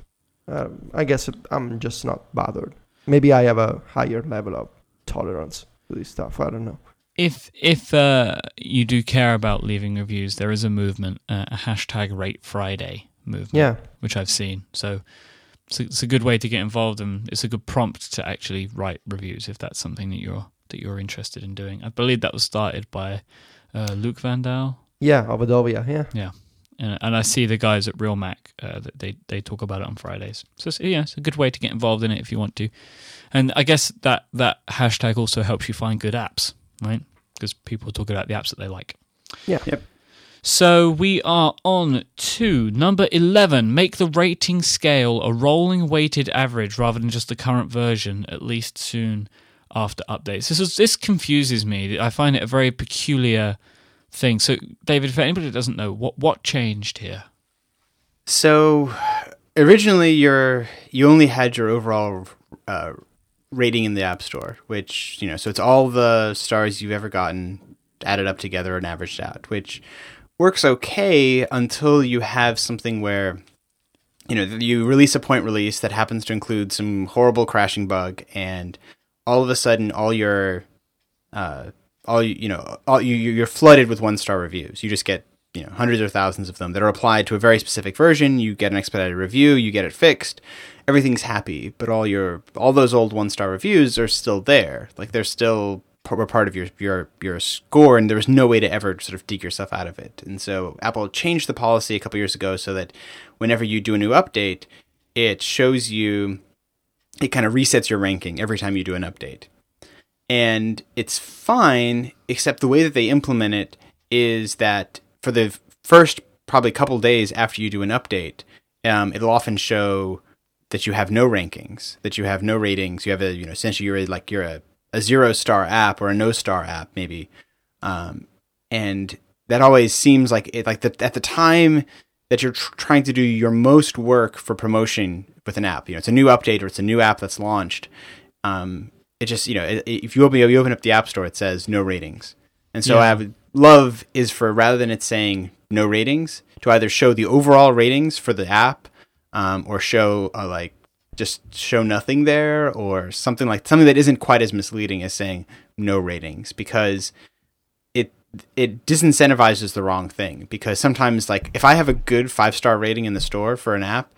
uh, I guess I'm just not bothered. Maybe I have a higher level of tolerance to this stuff. I don't know. if if uh, you do care about leaving reviews, there is a movement, uh, a hashtag Rate Friday movement, Yeah, which I've seen. So it's a, it's a good way to get involved, and it's a good prompt to actually write reviews if that's something that you're that you're interested in doing. I believe that was started by uh, Luke Van Daal. yeah, of Adovia. Yeah, and, and I see the guys at Realmac uh, that they they talk about it on Fridays. So it's, yeah, it's a good way to get involved in it if you want to. And I guess that that hashtag also helps you find good apps, right? Because people talk about the apps that they like. Yeah. Yep. So we are on to number 11. Make the rating scale a rolling weighted average rather than just the current version, at least soon after updates. This is, this confuses me. I find it a very peculiar thing. So, David, for anybody that doesn't know, what what changed here? So originally, your you only had your overall uh, rating in the App Store, which you know, so it's all the stars you've ever gotten added up together and averaged out, which works okay until you have something where you know you release a point release that happens to include some horrible crashing bug, and all of a sudden, all your uh, all you know all you you're flooded with one star reviews. You just get you know hundreds or thousands of them that are applied to a very specific version. You get an expedited review, you get it fixed, everything's happy. But all your all those old one star reviews are still there. Like they're still were part of your your your score, and there was no way to ever sort of dig yourself out of it. And so Apple changed the policy a couple years ago so that whenever you do a new update, it shows you it kind of resets your ranking every time you do an update. And it's fine except the way that they implement it is that for the first probably couple days after you do an update um, it'll often show that you have no rankings that you have no ratings. You have a you know essentially you're like you're a, a zero star app or a no star app maybe. Um, and that always seems like it like the, at the time that you're tr- trying to do your most work for promotion with an app. You know it's a new update or it's a new app that's launched. Um, it just you know it, if you open you open up the app store it says no ratings. And so Yeah. i would love is for rather than it saying no ratings to either show the overall ratings for the app um, or show uh, like just show nothing there or something like something that isn't quite as misleading as saying no ratings because it it disincentivizes the wrong thing. Because sometimes like if i have a good five star rating in the store for an app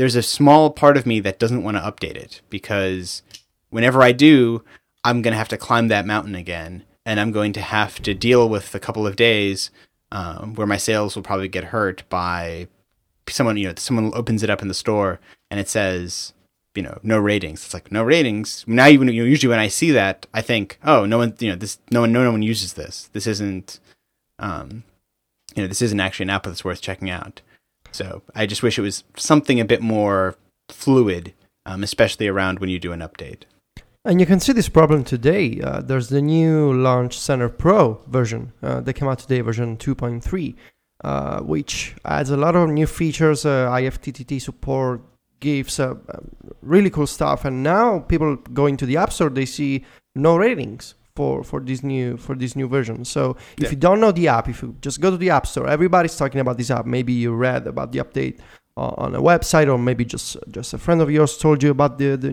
there's a small part of me that doesn't want to update it because whenever I do, I'm going to have to climb that mountain again, and I'm going to have to deal with a couple of days um, where my sales will probably get hurt by someone. You know, someone opens it up in the store and it says, you know, no ratings. It's like no ratings. Now, even you know, usually when I see that, I think, oh, no one, you know, this, no one, no no one uses this. This isn't, um, you know, this isn't actually an app that's worth checking out. So I just wish it was something a bit more fluid, um, especially around when you do an update. and you can see this problem today. Uh, there's the new Launch Center Pro version uh, that came out today, version 2.3, uh, which adds a lot of new features, uh, IFTTT support, GIFs, uh, um, really cool stuff. And now people going to the App Store, they see no ratings for, for this new for this new version. So if Yeah. you don't know the app, if you just go to the App Store, everybody's talking about this app. Maybe you read about the update uh, on a website, or maybe just just a friend of yours told you about the, the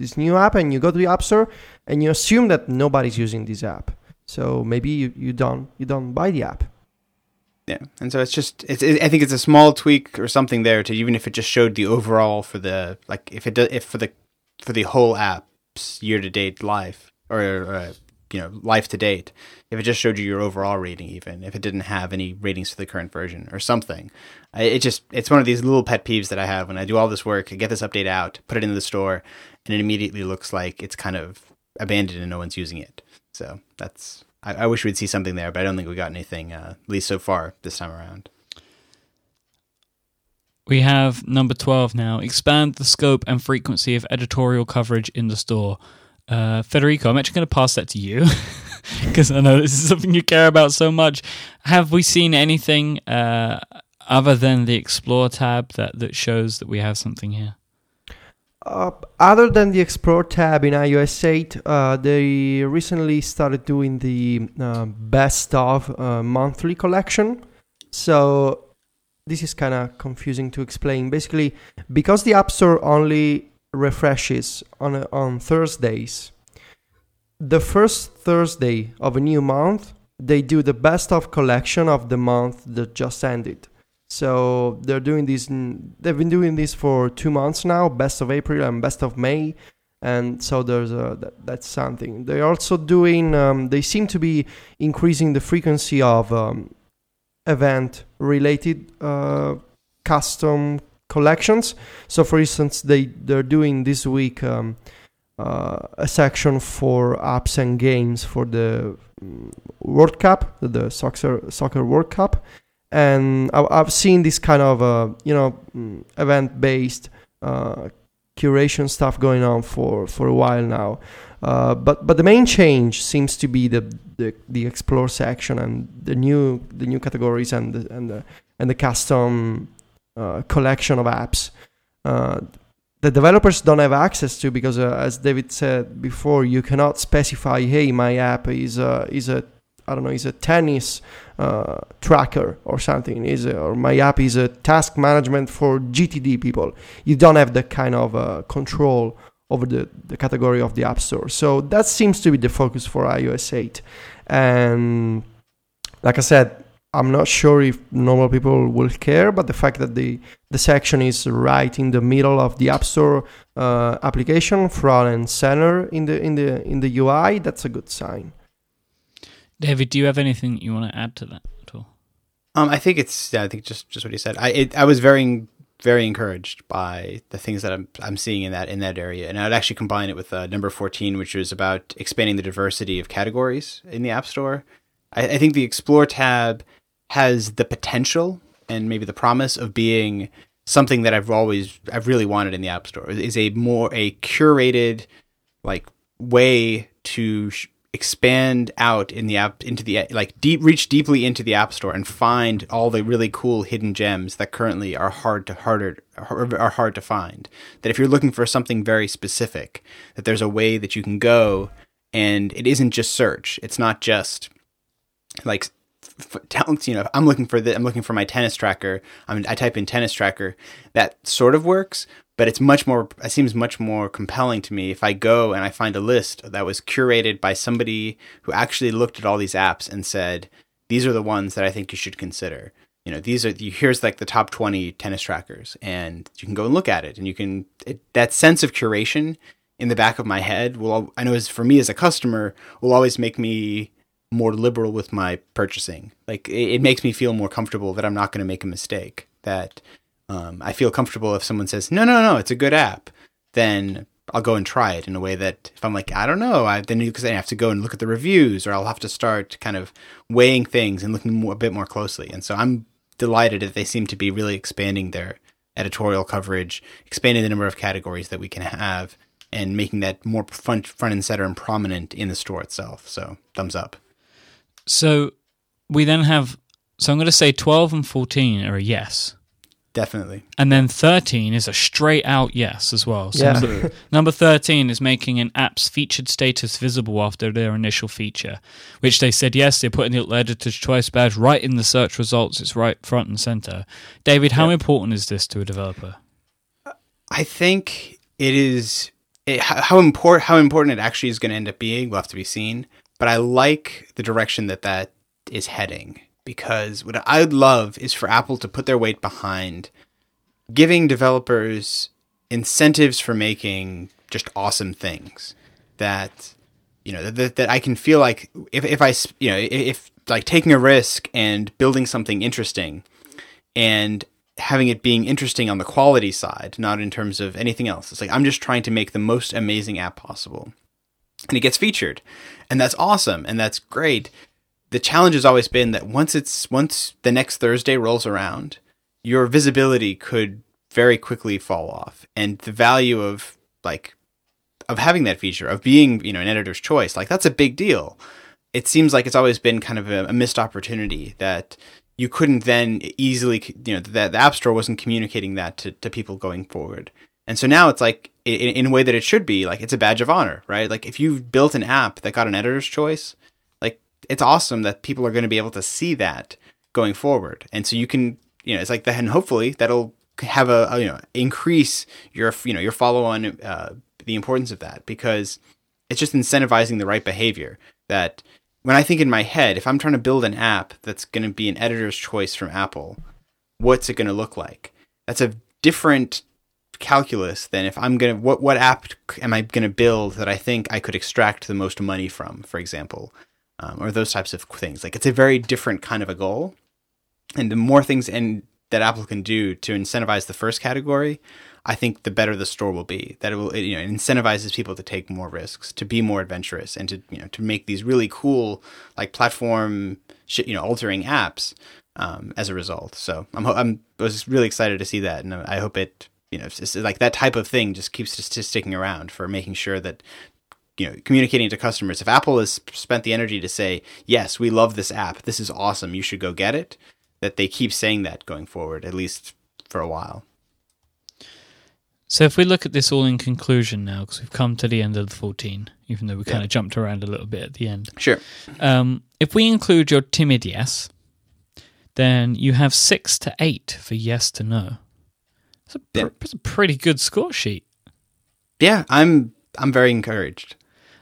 this new app, and you go to the App Store and you assume that nobody's using this app. So maybe you, you don't you don't buy the app. Yeah, and so it's just it's it, I think it's a small tweak or something there to even if it just showed the overall for the like if it does if for the for the whole app's year to date life or uh, you know life to date if it just showed you your overall rating even if it didn't have any ratings for the current version or something it just it's one of these little pet peeves that I have when I do all this work I get this update out put it into the store and it immediately looks like it's kind of abandoned and no one's using it so that's I, I wish we'd see something there, but I don't think we got anything, uh, at least so far this time around. We have number 12 now. Expand the scope and frequency of editorial coverage in the store. Uh, Federico, I'm actually going to pass that to you because I know this is something you care about so much. Have we seen anything uh, other than the Explore tab that, that shows that we have something here? Uh, other than the Explore tab in iOS 8, uh, they recently started doing the uh, best of uh, monthly collection. So this is kind of confusing to explain. Basically, because the App Store only refreshes on on Thursdays, the first Thursday of a new month, they do the best of collection of the month that just ended. So they're doing this. They've been doing this for two months now. Best of April and best of May, and so there's a that, that's something. They're also doing. Um, they seem to be increasing the frequency of um, event-related uh, custom collections. So, for instance, they they're doing this week. Um, uh, a section for apps and games for the mm, World Cup, the soccer soccer World Cup, and I've seen this kind of uh, you know mm, event based uh, curation stuff going on for for a while now. Uh, but but the main change seems to be the, the, the explore section and the new the new categories and the, and the and the custom uh, collection of apps. Uh, the developers don't have access to because, uh, as David said before, you cannot specify, "Hey, my app is a is a I don't know, is a tennis uh, tracker or something. Is a, or my app is a task management for GTD people. You don't have that kind of uh, control over the, the category of the App Store. So that seems to be the focus for iOS 8. And like I said, I'm not sure if normal people will care, but the fact that the, the section is right in the middle of the App Store uh, application, front and center in the in the in the UI, that's a good sign. David, do you have anything you want to add to that at all? Um, I think it's yeah, I think just just what he said. I it, I was very very encouraged by the things that I'm I'm seeing in that in that area, and I'd actually combine it with uh, number fourteen, which was about expanding the diversity of categories in the App Store. I, I think the Explore tab has the potential and maybe the promise of being something that I've always I've really wanted in the App Store. Is a more a curated like way to sh- expand out in the app into the like deep reach deeply into the app store and find all the really cool hidden gems that currently are hard to harder are hard to find. That if you're looking for something very specific that there's a way that you can go and it isn't just search. It's not just like you know i'm looking for the i'm looking for my tennis tracker. I, mean, I type in tennis tracker. That sort of works but it's much more it seems much more compelling to me if i go and i find a list that was curated by somebody who actually looked at all these apps and said these are the ones that i think you should consider. You know these are here's like the top 20 tennis trackers and you can go and look at it and you can it, that sense of curation in the back of my head will i know as for me as a customer will always make me more liberal with my purchasing like it, it makes me feel more comfortable that i'm not going to make a mistake that um, I feel comfortable if someone says, no, no, no, it's a good app, then I'll go and try it in a way that if I'm like, I don't know, I, then because I have to go and look at the reviews or I'll have to start kind of weighing things and looking more, a bit more closely. And so I'm delighted that they seem to be really expanding their editorial coverage, expanding the number of categories that we can have and making that more front, front and center and prominent in the store itself. So thumbs up. So we then have, so I'm going to say 12 and 14 are a yes. Definitely. And then 13 is a straight out yes as well. So Yeah. number, number 13 is making an app's featured status visible after their initial feature, which they said yes, they're putting the editor's choice badge right in the search results. It's right front and center. David, how Yeah. important is this to a developer? I think it is it, how how important how important it actually is going to end up being. Will have to be seen. But I like the direction that that is heading because what I'd love is for Apple to put their weight behind giving developers incentives for making just awesome things that you know that, that I can feel like if if I you know if like taking a risk and building something interesting and having it being interesting on the quality side, not in terms of anything else. It's like I'm just trying to make the most amazing app possible. And it gets featured. And that's awesome and that's great. The challenge has always been that once it's once the next Thursday rolls around, your visibility could very quickly fall off. And the value of like of having that feature, of being, you know, an editor's choice, like that's a big deal. It seems like it's always been kind of a, a missed opportunity that you couldn't then easily, you know, that the App Store wasn't communicating that to, to people going forward. And so now it's like in, in a way that it should be like it's a badge of honor, right? Like if you've built an app that got an editor's choice, like it's awesome that people are going to be able to see that going forward. And so you can, you know, it's like that, and hopefully that'll have a, a you know increase your you know your follow on uh, the importance of that because it's just incentivizing the right behavior that when I think in my head, if I'm trying to build an app that's going to be an editor's choice from Apple, what's it going to look like? That's a different calculus than if I'm going to what what app am I going to build that I think I could extract the most money from, for example, um, or those types of things. Like it's a very different kind of a goal, and the more things and that Apple can do to incentivize the first category, I think the better the store will be. That it will, it, you know, it incentivizes people to take more risks, to be more adventurous, and to you know to make these really cool like platform you know altering apps um, as a result. So I'm I'm I was really excited to see that, and I hope it you know it's like that type of thing just keeps just sticking around for making sure that you know communicating to customers. If Apple has spent the energy to say yes, we love this app, this is awesome, you should go get it, that they keep saying that going forward, at least for a while. So if we look at this all in conclusion now, because we've come to the end of the 14, even though we kind of jumped around a little bit at the end. Sure. Um, if we include your timid yes, then you have six to eight for yes to no. That's a, pr- Yeah. that's a pretty good score sheet. Yeah, I'm I'm very encouraged.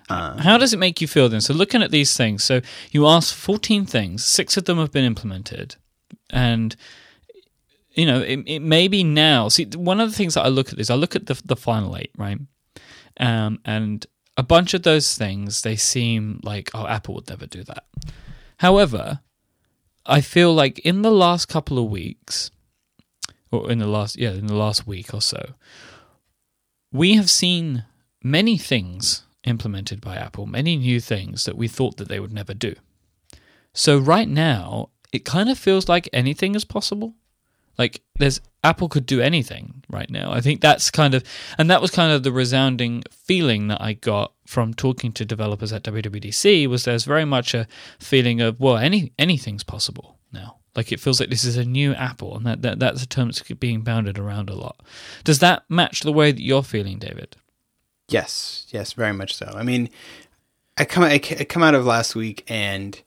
Uh, How does it make you feel then? So looking at these things, so you asked 14 things, six of them have been implemented, and you know it, it may be now. See, one of the things that I look at is I look at the the final eight, right? Um, and a bunch of those things they seem like oh, Apple would never do that. However, I feel like in the last couple of weeks, or in the last yeah, in the last week or so, we have seen many things implemented by Apple, many new things that we thought that they would never do. So right now, it kind of feels like anything is possible. Like there's Apple could do anything right now. I think that's kind of and that was kind of the resounding feeling that I got from talking to developers at WWDC was there's very much a feeling of well any anything's possible now. Like it feels like this is a new Apple and that, that that's a term that's being bounded around a lot. Does that match the way that you're feeling, David? Yes, yes, very much so. I mean, I come I come out of last week, and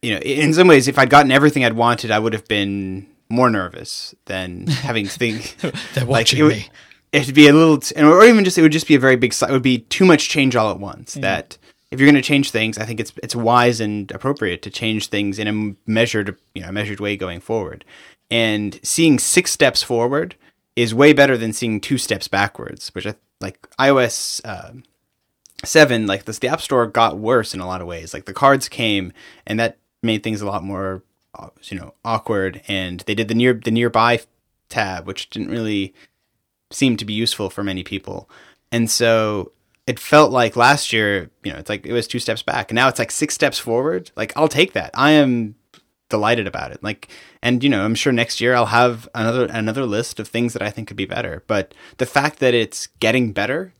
you know, in some ways, if I'd gotten everything I'd wanted, I would have been more nervous than having to think. They're like watching it would, me. it'd be a little, t- or even just it would just be a very big. It would be too much change all at once. Mm. That if you're going to change things, I think it's it's wise and appropriate to change things in a measured, you know, measured way going forward. And seeing six steps forward is way better than seeing two steps backwards, which I like iOS uh, seven, like the App Store got worse in a lot of ways. Like the cards came, and that made things a lot more, uh, you know, awkward. And they did the near the nearby tab, which didn't really seem to be useful for many people. And so it felt like last year, you know, it's like it was two steps back, and now it's like six steps forward. Like I'll take that. I am delighted about it. Like, and you know, I'm sure next year I'll have another another list of things that I think could be better. But the fact that it's getting better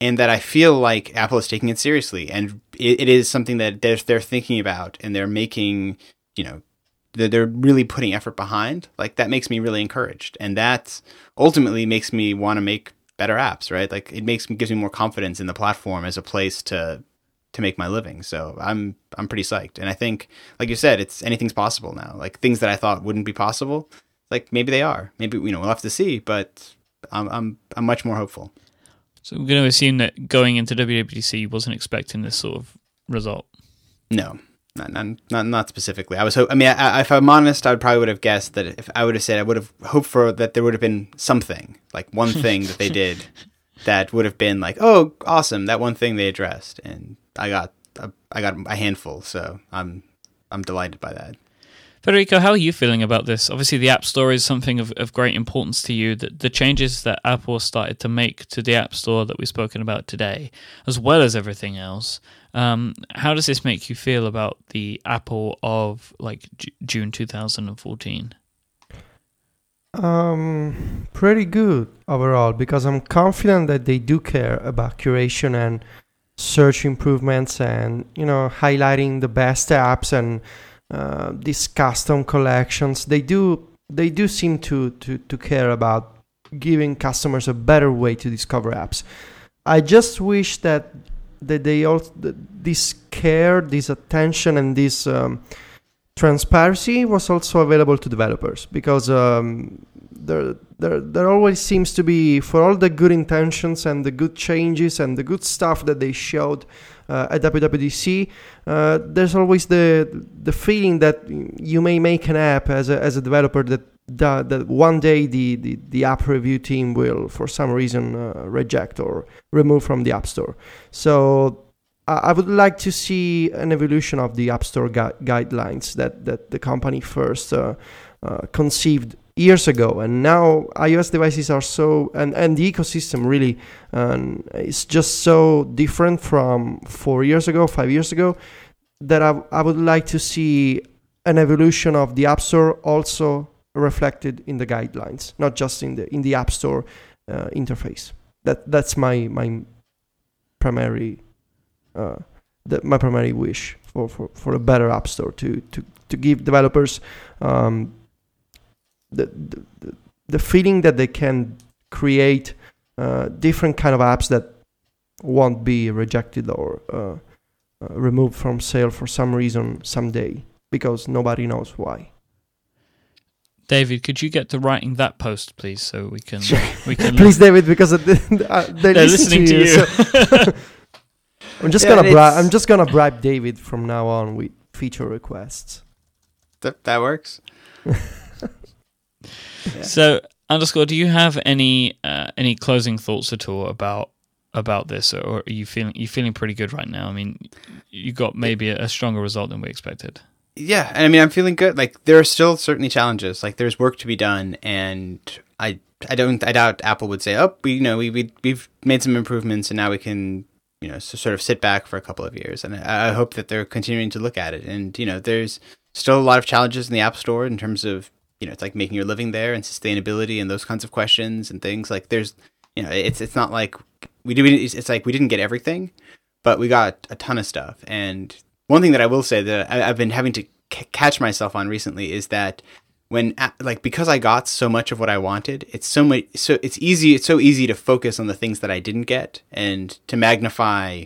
and that I feel like Apple is taking it seriously, and it, it is something that they're they're thinking about, and they're making, you know, they're, they're really putting effort behind. Like that makes me really encouraged, and that ultimately makes me want to make better apps. Right? Like it makes gives me more confidence in the platform as a place to to make my living. So I'm I'm pretty psyched, and I think, like you said, it's anything's possible now. Like things that I thought wouldn't be possible, like maybe they are. Maybe you know we'll have to see, but I'm I'm I'm much more hopeful. So I'm going to assume that going into WWDC you wasn't expecting this sort of result. No, not not not, not specifically. I was. Ho- I mean, I, I, if I'm honest, I would probably would have guessed that if I would have said I would have hoped for that there would have been something like one thing that they did that would have been like, oh, awesome, that one thing they addressed, and I got a, I got a handful. So I'm I'm delighted by that. Federico, how are you feeling about this? Obviously, the App Store is something of, of great importance to you. The, the changes that Apple started to make to the App Store that we've spoken about today, as well as everything else, um, how does this make you feel about the Apple of like J- June 2014? Um, pretty good overall because I'm confident that they do care about curation and search improvements and you know highlighting the best apps and uh, these custom collections. They do they do seem to to to care about giving customers a better way to discover apps. I just wish that that they also this care, this attention, and this um, transparency was also available to developers because um, there, there there always seems to be for all the good intentions and the good changes and the good stuff that they showed uh, at WWDC, uh, there's always the the feeling that you may make an app as a as a developer that that, that one day the, the, the app review team will for some reason uh, reject or remove from the app store. So I would like to see an evolution of the App Store gu- guidelines that, that the company first uh, uh, conceived years ago, and now iOS devices are so and, and the ecosystem really um, is just so different from four years ago, five years ago, that I, I would like to see an evolution of the App Store also reflected in the guidelines, not just in the in the App Store uh, interface. That that's my my primary uh, the, my primary wish for, for, for a better app store to to, to give developers um, the, the the feeling that they can create uh, different kind of apps that won't be rejected or uh, uh, removed from sale for some reason someday because nobody knows why. David, could you get to writing that post, please, so we can we can. please, David, because uh, they're, they're listening to you. To you. So I'm just yeah, gonna bribe. I'm just gonna bribe David from now on with feature requests. That that works. Yeah. So underscore, do you have any uh, any closing thoughts at all about about this, or are you feeling you feeling pretty good right now? I mean, you got maybe a, a stronger result than we expected. Yeah, and I mean, I'm feeling good. Like there are still certainly challenges. Like there's work to be done, and I I don't I doubt Apple would say, oh, we you know we we we've made some improvements, and now we can you know, so sort of sit back for a couple of years. And I, I hope that they're continuing to look at it. And, you know, there's still a lot of challenges in the App Store in terms of, you know, it's like making your living there and sustainability and those kinds of questions and things. Like there's, you know, it's it's not like we do. It's like we didn't get everything, but we got a ton of stuff. And one thing that I will say that I, have been having to c- catch myself on recently is that when like because I got so much of what I wanted, it's so much so it's easy it's so easy to focus on the things that I didn't get and to magnify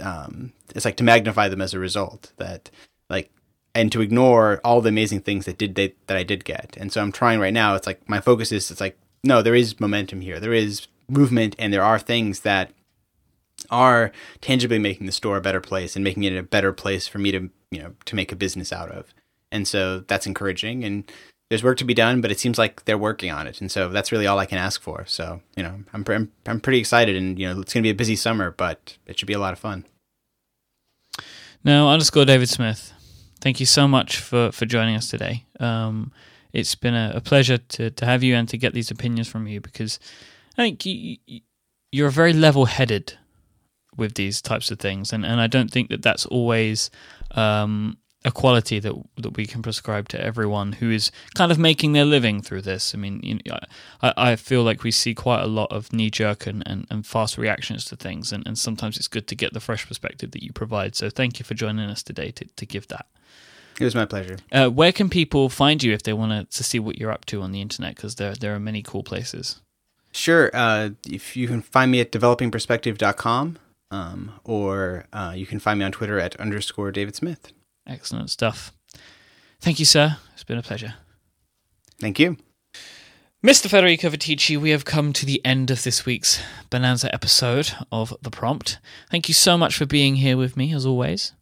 um it's like to magnify them as a result that like and to ignore all the amazing things that did they, that I did get. And so I'm trying right now it's like my focus is it's like no, there is momentum here. There is movement and there are things that are tangibly making the store a better place and making it a better place for me to, you know, to make a business out of and so that's encouraging. And there's work to be done, but it seems like they're working on it, and so that's really all I can ask for. So you know, I'm I'm, I'm pretty excited, and you know, it's going to be a busy summer, but it should be a lot of fun. Now, underscore David Smith, thank you so much for for joining us today. Um, it's been a, a, pleasure to to have you and to get these opinions from you because I think you, you're very level headed with these types of things, and and I don't think that that's always um, a quality that that we can prescribe to everyone who is kind of making their living through this. I mean, you know, I, I feel like we see quite a lot of knee jerk and, and, and fast reactions to things, and, and sometimes it's good to get the fresh perspective that you provide. So thank you for joining us today to, to give that. It was my pleasure. Uh, where can people find you if they want to see what you're up to on the internet? Because there there are many cool places. Sure. Uh, if you can find me at developingperspective.com, um, or uh, you can find me on Twitter at underscore David Smith. Excellent stuff. Thank you, sir. It's been a pleasure. Thank you. Mr. Federico Viticci, we have come to the end of this week's Bonanza episode of The Prompt. Thank you so much for being here with me, as always.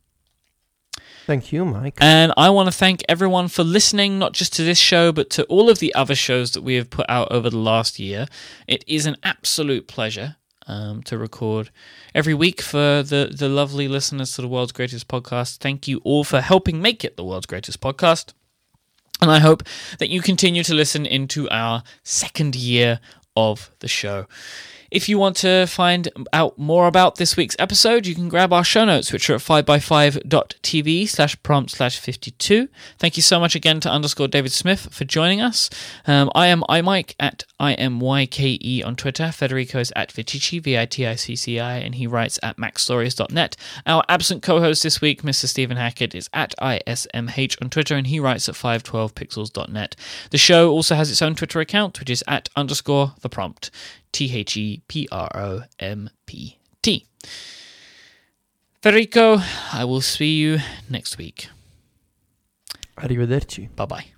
Thank you, Myke. And I want to thank everyone for listening, not just to this show, but to all of the other shows that we have put out over the last year. It is an absolute pleasure um, to record every week for the, the lovely listeners to the world's greatest podcast. Thank you all for helping make it the world's greatest podcast. And I hope that you continue to listen into our second year of the show. If you want to find out more about this week's episode, you can grab our show notes, which are at 5by5.tv slash prompt slash 52. Thank you so much again to underscore David Smith for joining us. Um, I am iMyke at I-M-Y-K-E on Twitter. Federico is at Viticci, V-I-T-I-C-C-I, and he writes at macstories.net. Our absent co-host this week, Mr. Stephen Hackett, is at ISMH on Twitter, and he writes at 512pixels.net. The show also has its own Twitter account, which is at underscore the prompt. T H E P R O M P T. Federico, I will see you next week. Arrivederci. Bye bye.